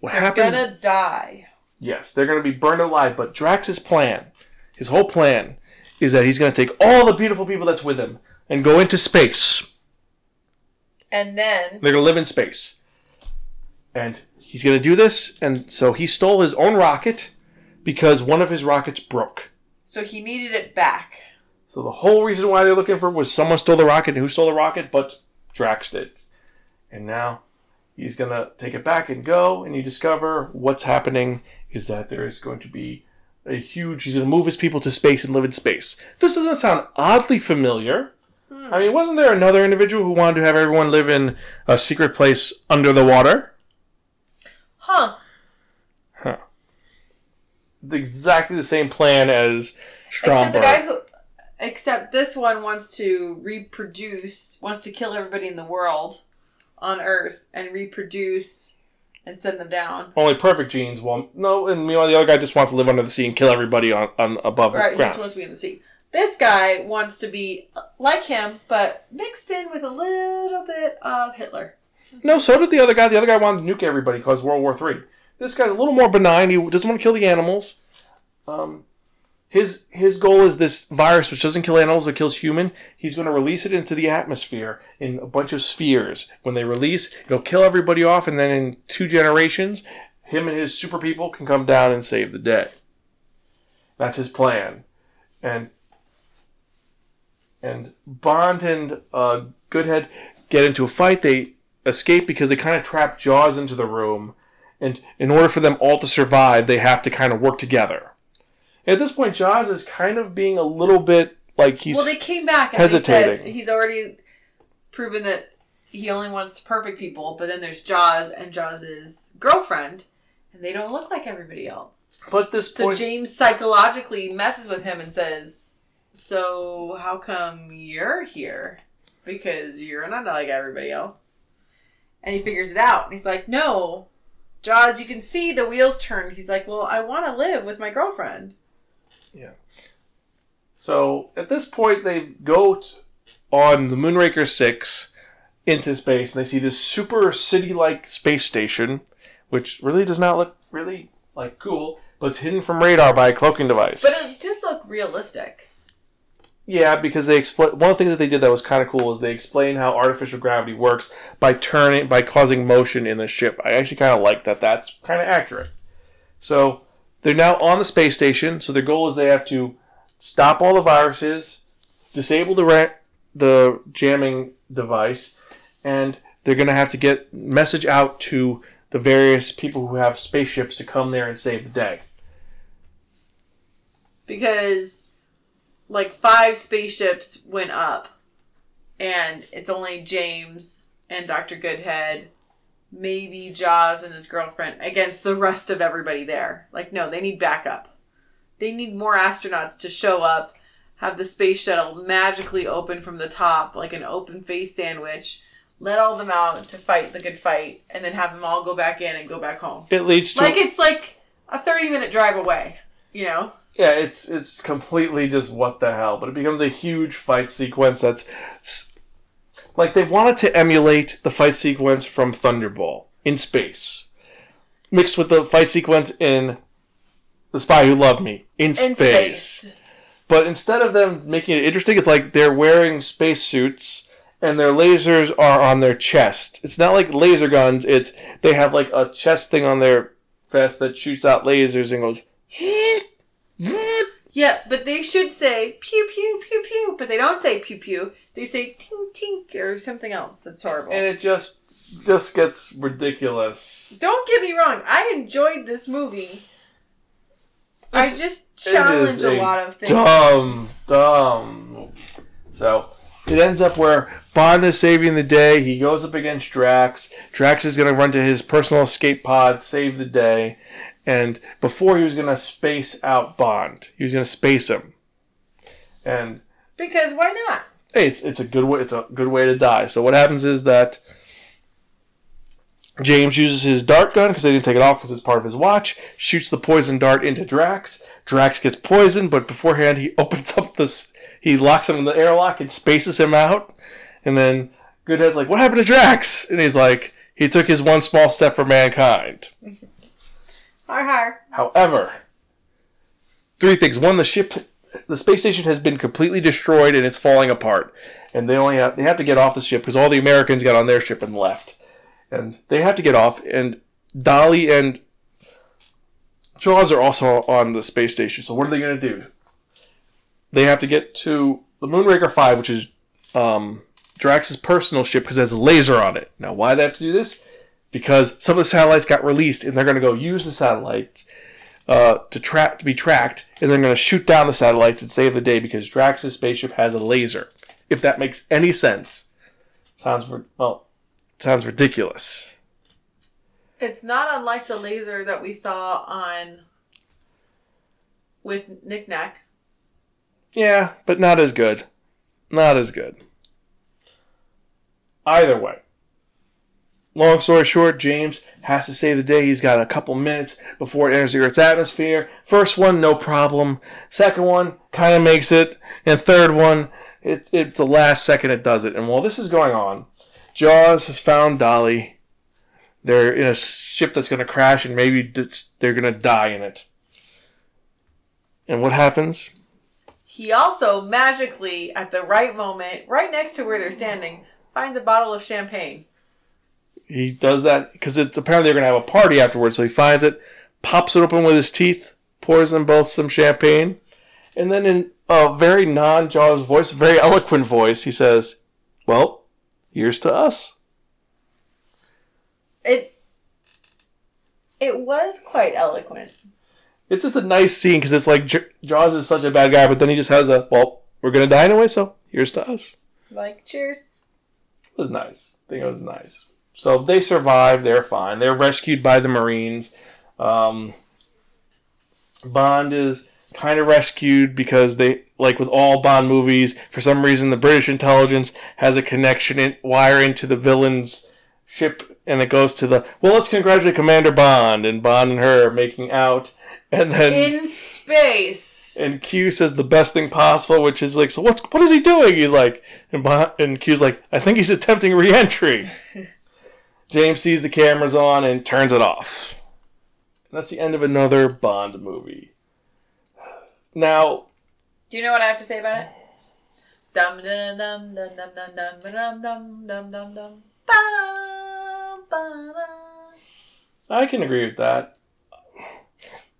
What happened They're gonna die. Yes, they're going to be burned alive. But Drax's plan, his whole plan, is that he's going to take all the beautiful people that's with him and go into space. And then They're going to live in space. And he's going to do this. And so he stole his own rocket because one of his rockets broke. so he needed it back. So the whole reason why they're looking for was someone stole the rocket. And who stole the rocket? But Drax did. And now he's going to take it back and go. And you discover what's happening is that there is going to be a huge. He's going to move his people to space and live in space. This doesn't sound oddly familiar. Hmm. I mean, wasn't there another individual who wanted to have everyone live in a secret place under the water? Huh. Huh. It's exactly the same plan as Stromberg. Except the guy who, except this one wants to reproduce, wants to kill everybody in the world on Earth and reproduce and send them down. Only perfect genes. Well, no, and meanwhile, the other guy just wants to live under the sea and kill everybody on, on above Right, the he just wants to be in the sea. This guy wants to be like him, but mixed in with a little bit of Hitler. No, so did the other guy. The other guy wanted to nuke everybody because World War Three. This guy's a little more benign. He doesn't want to kill the animals. Um, his his goal is this virus, which doesn't kill animals, but kills human. He's going to release it into the atmosphere in a bunch of spheres. When they release, it'll kill everybody off, and then in two generations, him and his super people can come down and save the day. That's his plan, and and Bond and uh, Goodhead get into a fight. They escape because they kind of trap Jaws into the room, and in order for them all to survive, they have to kind of work together. At this point, Jaws is kind of being a little bit like he's well, they came back and hesitating. He's already proven that he only wants perfect people, but then there's Jaws and Jaws' girlfriend, and they don't look like everybody else. but this So point. James psychologically messes with him and says, "So how come you're here? Because you're not like everybody else." And he figures it out, and he's like, "No, Jaws, you can see the wheels turn." He's like, "Well, I want to live with my girlfriend." So at this point, they go t- on the Moonraker 6 into space, and they see this super city like space station, which really does not look really like cool, but it's hidden from radar by a cloaking device. But it did look realistic. Yeah, because they explain one of the things that they did that was kind of cool is they explain how artificial gravity works by turning by causing motion in the ship. I actually kind of like that. That's kind of accurate. So they're now on the space station. So their goal is they have to stop all the viruses, disable the ra- the jamming device, and they're going to have to get message out to the various people who have spaceships to come there and save the day. because like five spaceships went up and it's only James and Dr. Goodhead, maybe Jaws and his girlfriend against the rest of everybody there. Like no, they need backup. They need more astronauts to show up, have the space shuttle magically open from the top like an open face sandwich. Let all them out to fight the good fight, and then have them all go back in and go back home. It leads to Like it's like a thirty-minute drive away, you know. Yeah, it's it's completely just what the hell, but it becomes a huge fight sequence that's like they wanted to emulate the fight sequence from Thunderball in space. mixed with the fight sequence in The Spy Who Loved Me in space. In space. But instead of them making it interesting, it's like they're wearing space suits and their lasers are on their chest. It's not like laser guns. It's they have like a chest thing on their vest that shoots out lasers and goes. Yeah, but they should say pew pew pew pew, but they don't say pew pew. They say tink tink or something else. That's horrible. and it just just gets ridiculous. Don't get me wrong. I enjoyed this movie. I just challenge a a lot of things. Dumb, dumb. So it ends up where Bond is saving the day. He goes up against Drax. Drax is going to run to his personal escape pod, save the day. And before he was going to space out Bond, he was going to space him. And Because why not? hey, it's it's a good way. It's a good way to die. So what happens is that James uses his dart gun because they didn't take it off because it's part of his watch. Shoots the poison dart into Drax. Drax gets poisoned, but beforehand he opens up this. He locks him in the airlock and spaces him out. And then Goodhead's like, "What happened to Drax?" And he's like, "He took his one small step for mankind." Har har. However, three things. One, the ship, the space station has been completely destroyed and it's falling apart. And they only have they have to get off the ship because all the Americans got on their ship and left, and they have to get off. And Dolly and Jaws are also on the space station. So what are they going to do? They have to get to the Moonraker Five, which is um, Drax's personal ship because it has a laser on it. Now, why do they have to do this? Because some of the satellites got released, and they're going to go use the satellites uh, to track to be tracked, and they're going to shoot down the satellites and save the day because Drax's spaceship has a laser. If that makes any sense, sounds well, sounds ridiculous. It's not unlike the laser that we saw on with Nick Nack. Yeah, but not as good. Not as good. Either way. Long story short, James has to save the day. He's got a couple minutes before it enters the Earth's atmosphere. First one, no problem. Second one, kind of makes it. And third one, it, it's the last second it does it. And while this is going on, Jaws has found Dolly. They're in a ship that's going to crash, and maybe they're going to die in it. And what happens? He also magically, at the right moment, right next to where they're standing, finds a bottle of champagne. He does that because it's apparently they're gonna have a party afterwards. So he finds it, pops it open with his teeth, pours them both some champagne, and then in a very non-Jaws voice, a very eloquent voice, he says, "Well, here's to us." It it was quite eloquent. It's just a nice scene because it's like J- Jaws is such a bad guy, but then he just has a, "Well, we're gonna die anyway, so here's to us." Like, cheers. It was nice. I think it was nice. So they survive. They're fine. They're rescued by the Marines. Um, Bond is kind of rescued because they, like with all Bond movies, for some reason the British intelligence has a connection in, wire into the villain's ship, and it goes to the. Well, let's congratulate Commander Bond, and Bond and her are making out, and then In space. and Q says the best thing possible, which is like, so what's what is he doing? He's like, and, Bond, and Q's like, I think he's attempting re-entry. James sees the cameras on and turns it off. And that's the end of another Bond movie. Now, Do you know what I have to say about it? Dum dum dum dum dum dum dum dum dum dum dum dum. Ba-dum, ba-dum. I can agree with that.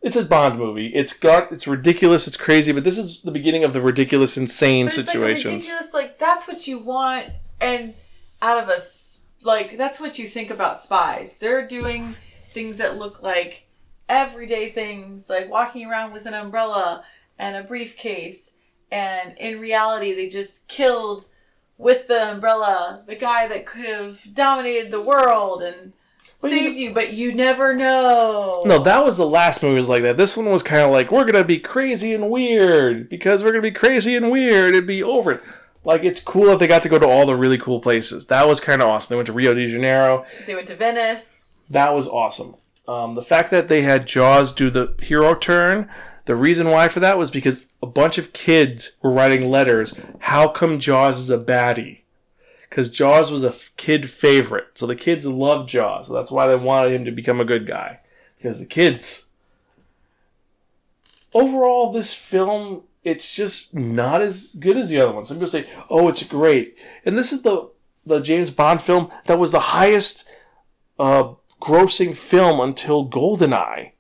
It's a Bond movie. It's got it's ridiculous, it's crazy, but this is the beginning of the ridiculous, insane But it's like ridiculous, like that's what you want, and out of a s- like that's what you think about spies. They're doing things that look like everyday things, like walking around with an umbrella and a briefcase, and in reality, they just killed with the umbrella the guy that could have dominated the world and Well, you- saved you, but you never know. No, that was the last movie was like that. This one was kind of like we're gonna be crazy and weird because we're gonna be crazy and weird and be over it. Like it's cool that they got to go to all the really cool places. That was kind of awesome. They went to Rio de Janeiro. They went to Venice. That was awesome. Um, the fact that they had Jaws do the hero turn, the reason why for that was because a bunch of kids were writing letters. How come Jaws is a baddie? Because Jaws was a f- kid favorite, so the kids loved Jaws. So that's why they wanted him to become a good guy. because the kids. Overall, this film it's just not as good as the other ones. Some people say, "Oh, it's great," and this is the the James Bond film that was the highest uh, grossing film until Goldeneye,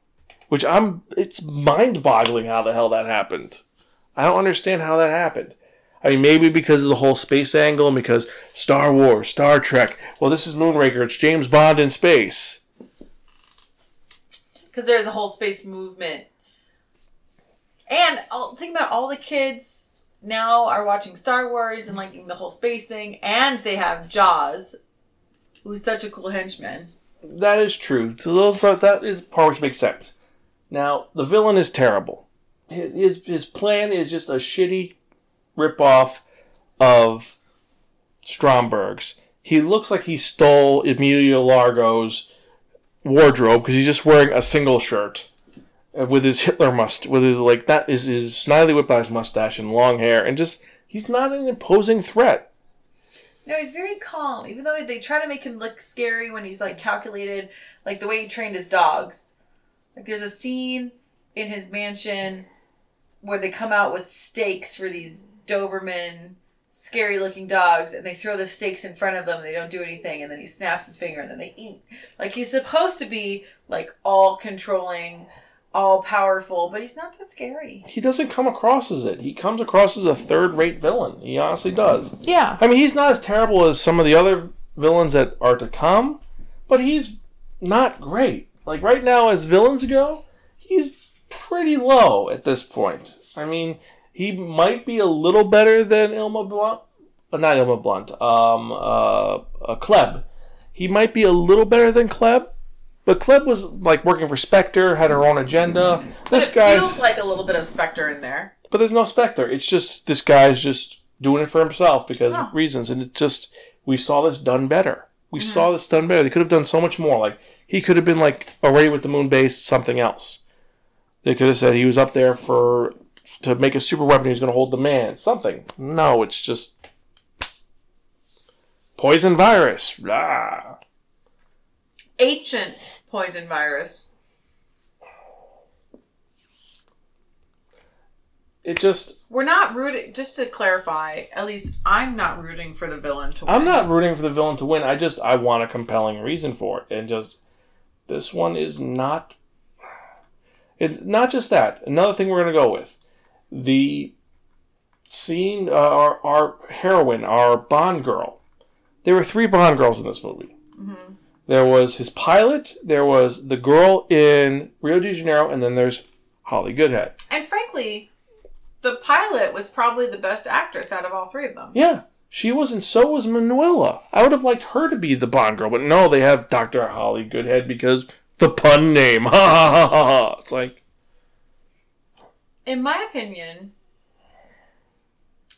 which I'm it's mind boggling how the hell that happened. I don't understand how that happened. I mean, maybe because of the whole space angle and because Star Wars, Star Trek. Well, this is Moonraker. It's James Bond in space. Because there's a whole space movement. And I'll think about all the kids now are watching Star Wars and liking the whole space thing, and they have Jaws, who's such a cool henchman. That is true. So those are, that is part which makes sense. Now the villain is terrible. His his, his plan is just a shitty ripoff of Stromberg's. He looks like he stole Emilio Largo's wardrobe because he's just wearing a single shirt with his Hitler must with his like that is his Snidely Whiplash mustache and long hair and just he's not an imposing threat. No, he's very calm. Even though they try to make him look scary when he's like calculated, like the way he trained his dogs. Like there's a scene in his mansion where they come out with stakes for these Doberman scary looking dogs and they throw the stakes in front of them and they don't do anything and then he snaps his finger and then they eat. Like he's supposed to be like all controlling, all powerful, but he's not that scary. He doesn't come across as it. He comes across as a third rate villain. He honestly does. Yeah. I mean, he's not as terrible as some of the other villains that are to come, but he's not great. Like right now, as villains go, he's pretty low at this point. I mean, he might be a little better than Irma Bunt, uh, not Irma Bunt, um, uh, uh, Kleb. He might be a little better than Klebb, but Klebb was like working for Spectre, had her own agenda. This it guy's, feels like a little bit of Spectre in there. but there's no Spectre. It's just this guy's just doing it for himself because of reasons, and it's just we saw this done better. We mm-hmm. saw this done better. They could have done so much more. Like he could have been like already with the moon base, something else. They could have said he was up there for to make a super weapon. He was going to hold the man. Something. No, it's just poison virus. Blah. Ancient poison virus. It just. We're not rooting. Just to clarify, at least I'm not rooting for the villain to win. I'm not rooting for the villain to win. I just I want a compelling reason for it, and just this one is not. It's not just that. Another thing we're going to go with the scene. Uh, our our heroine, our Bond girl. There were three Bond girls in this movie. There was his pilot. There was the girl in Rio de Janeiro, and then there's Holly Goodhead. And frankly, the pilot was probably the best actress out of all three of them. Yeah, she was, and so was Manuela. I would have liked her to be the Bond girl, but no, they have Dr. Holly Goodhead because the pun name. Ha ha ha ha ha. It's like, In my opinion,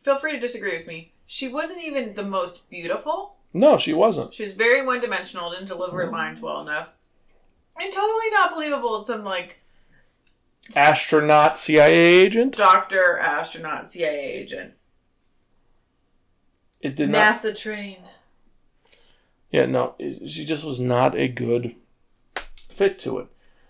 feel free to disagree with me. She wasn't even the most beautiful. No, she wasn't. She was very one dimensional, didn't deliver lines well enough. And totally not believable as some like Astronaut CIA agent. doctor, astronaut, CIA agent. It did not. NASA trained. Yeah, no, it, she just was not a good fit to it.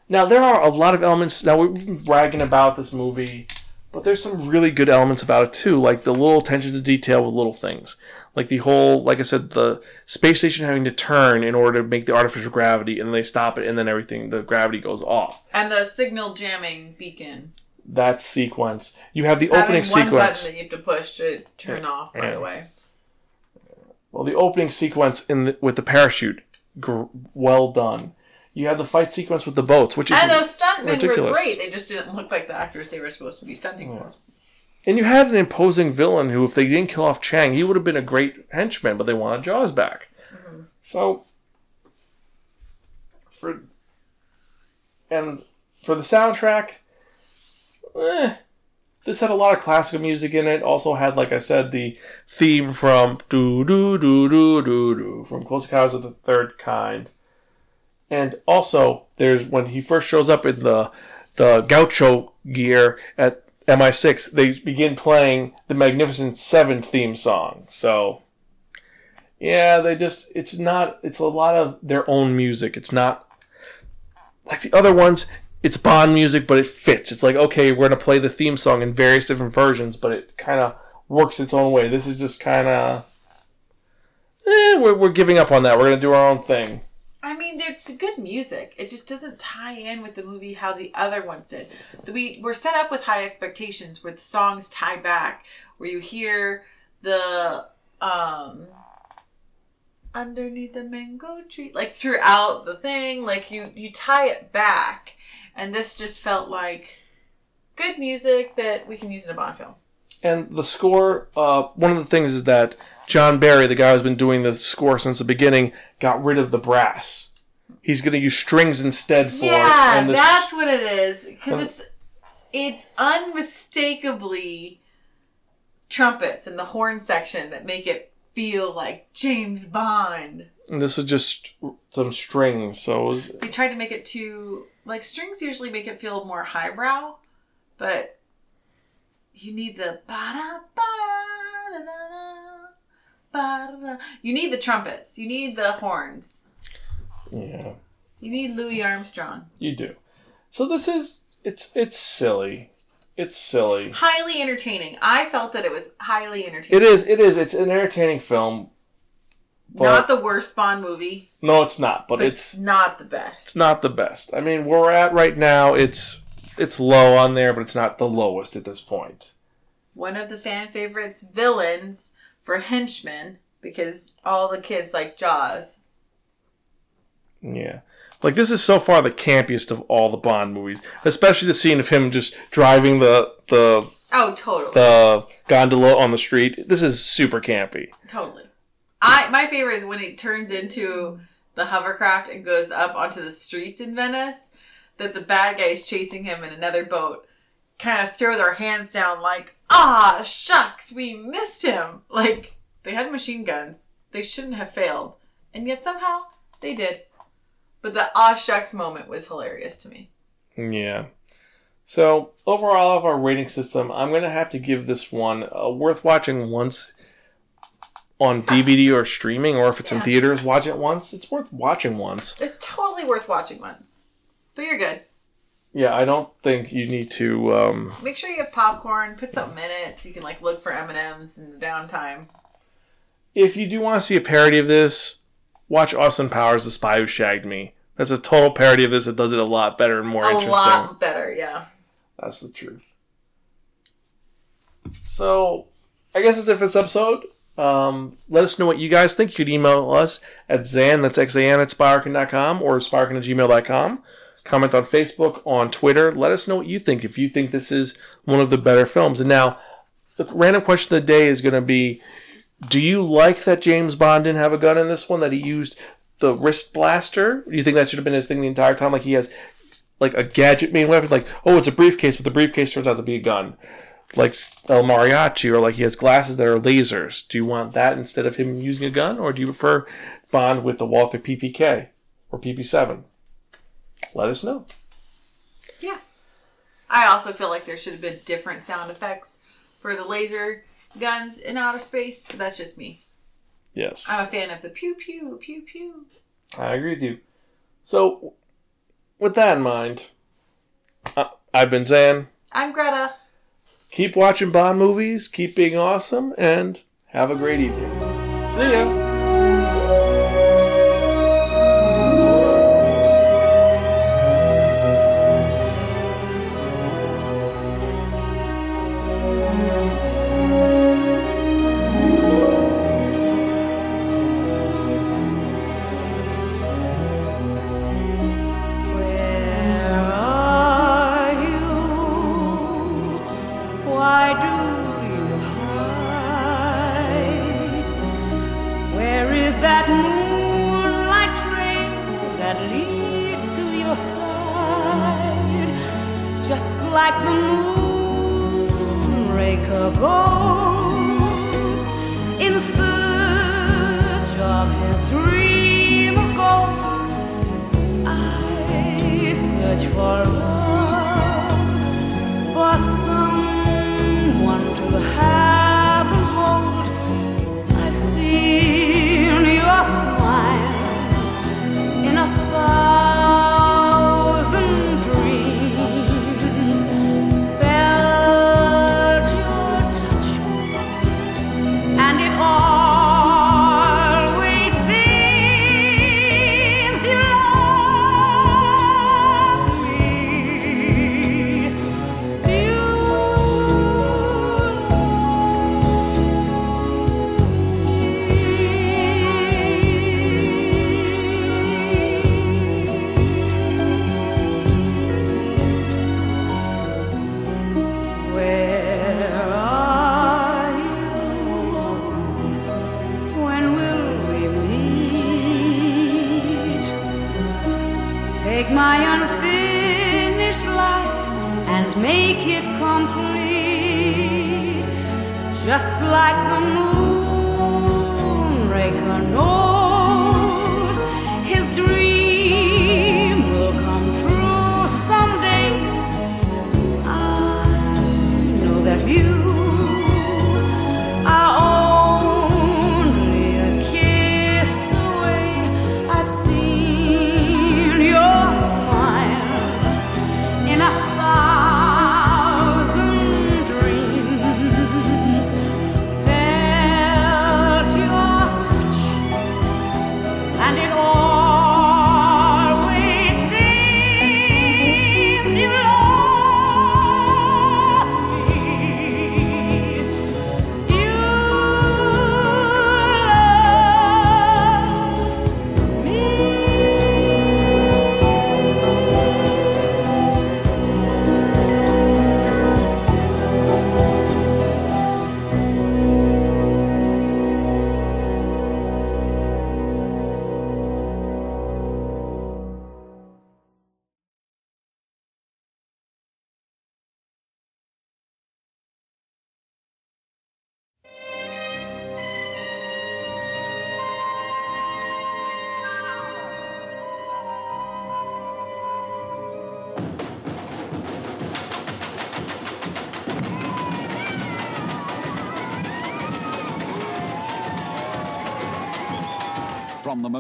Now there are a lot of elements. Now we're bragging about this movie, but there's some really good elements about it too, like the little attention to detail with little things, like the whole, like I said, the space station having to turn in order to make the artificial gravity, and then they stop it, and then everything, the gravity goes off. And the signal jamming beacon. That sequence. You have the Having opening one sequence. button that you have to push to turn off, by the way. Well, the opening sequence in the, with the parachute, gr- well done. You have the fight sequence with the boats, which is And those stuntmen were great. They just didn't look like the actors they were supposed to be stunting for. And you had an imposing villain who, if they didn't kill off Chang, he would have been a great henchman, but they wanted Jaws back. So, for and for the soundtrack, eh, this had a lot of classical music in it. Also had, like I said, the theme from do do do do do do from Close Encounters of the Third Kind. And also, there's when he first shows up in the the gaucho gear at MI6, they begin playing the Magnificent Seven theme song. So, yeah, they just, it's not, it's a lot of their own music. It's not like the other ones, it's Bond music, but it fits. It's like okay, we're gonna play the theme song in various different versions, but it kind of works its own way. This is just kind of, eh, we're, we're giving up on that. We're gonna do our own thing. I mean, it's good music. It just doesn't tie in with the movie how the other ones did. We we're set up with high expectations where the songs tie back, where you hear the um underneath the mango tree like throughout the thing, like you you tie it back, and this just felt like good music that we can use in a Bond film. And the score, uh, one of the things is that John Barry, the guy who's been doing the score since the beginning, got rid of the brass. He's going to use strings instead for it. Yeah, that's what it is. Because it's it's unmistakably trumpets and the horn section that make it feel like James Bond. and this was just some strings, so it was, They tried to make it too like strings usually make it feel more highbrow, but you need the da-da-da, ba-da-da. You need the trumpets. You need the horns. yeah, You need Louis Armstrong. you do. So this is it's it's silly. It's silly. highly entertaining. I felt that it was highly entertaining. It is. It is. It's an entertaining film. Not the worst Bond movie, no, it's not. But but it's not the best. it's not the best. I mean, where we're at right now, it's it's low on there, but it's not the lowest at this point. One of the fan favorites, villains for henchmen, because all the kids like Jaws. Yeah. Like this is so far the campiest of all the Bond movies, especially the scene of him just driving the the Oh, totally, the gondola on the street. This is super campy. totally. I my favorite is when it turns into the hovercraft and goes up onto the streets in Venice. That the bad guys chasing him in another boat kind of throw their hands down like, ah, shucks, we missed him. Like they had machine guns. They shouldn't have failed, and yet somehow they did. But the ah shucks moment was hilarious to me. Yeah. So overall of our rating system, I'm gonna have to give this one uh, worth watching once on DVD or streaming, or if it's in theaters, watch it once. It's worth watching once. It's totally worth watching once. But you're good. Yeah, I don't think you need to. Um, Make sure you have popcorn. Put something in it so you can like look for M and M's in the downtime. if you do want to see a parody of this, watch Austin Powers: The Spy Who Shagged Me. That's a total parody of this. It does it a lot better and more A interesting. A lot better, yeah. That's the truth. So, I guess that's it for this episode. Um, let us know what you guys think. You could email us at Xan, that's X-A-N, at Spirakin.com or Spirakin at gmail.com. Comment on Facebook, on Twitter. Let us know what you think if you think this is one of the better films. And now, the random question of the day is going to be Do you like that James Bond didn't have a gun in this one, that he used the wrist blaster? Do you think that should have been his thing the entire time? Like he has like a gadget main weapon, like oh, it's a briefcase, but the briefcase turns out to be a gun, like El Mariachi, or like he has glasses that are lasers. Do you want that instead of him using a gun, or do you prefer Bond with the Walther PPK or PP7? Let us know. Yeah. I also feel like there should have been different sound effects for the laser guns in outer space, but that's just me. Yes, I'm a fan of the pew pew pew pew. I agree with you. So, with that in mind, uh, I've been Xan. I'm Greta. Keep watching Bond movies, keep being awesome, and have a great evening. See ya. Search for love,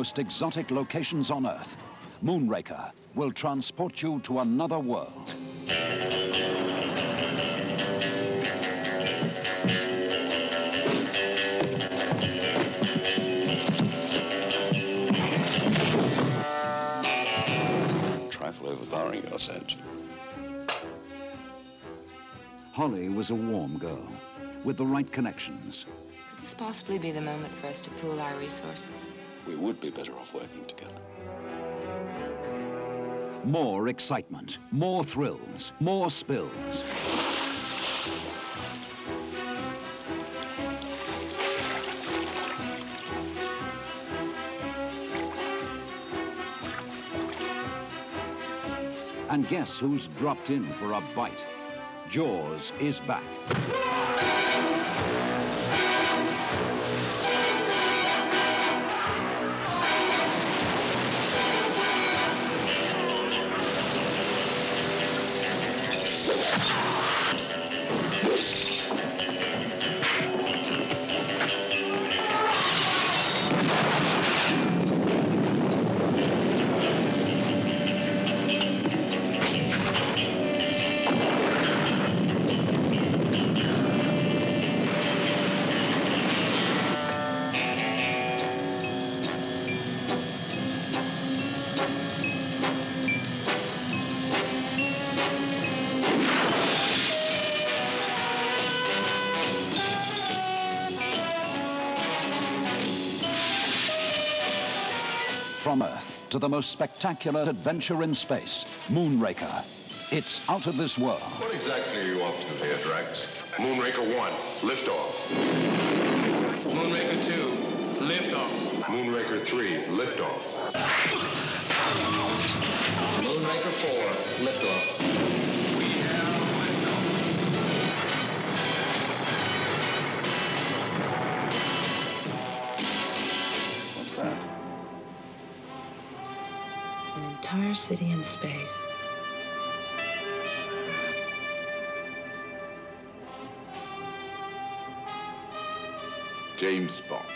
most exotic locations on Earth, Moonraker will transport you to another world. Trifle overpowering your sense. Holly was a warm girl with the right connections. Could this possibly be the moment for us to pool our resources? We would be better off working together. More excitement, more thrills, more spills. And guess who's dropped in for a bite? Jaws is back. From Earth to the most spectacular adventure in space, Moonraker. It's out of this world. What exactly are you up to here, Drax? Moonraker 1, liftoff. Moonraker 2, liftoff. Moonraker 3, liftoff. Moonraker 4, liftoff. City in space. James Bond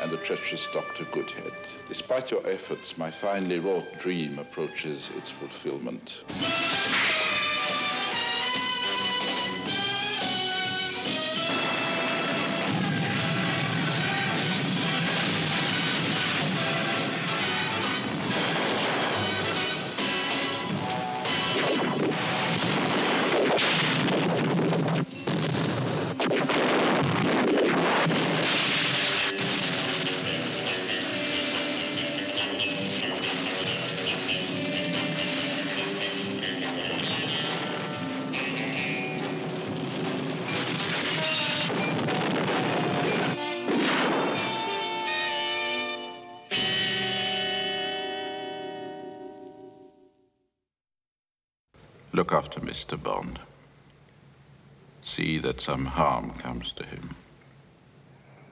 and the treacherous Dr. Goodhead. Despite your efforts, my finely wrought dream approaches its fulfillment. Comes to him.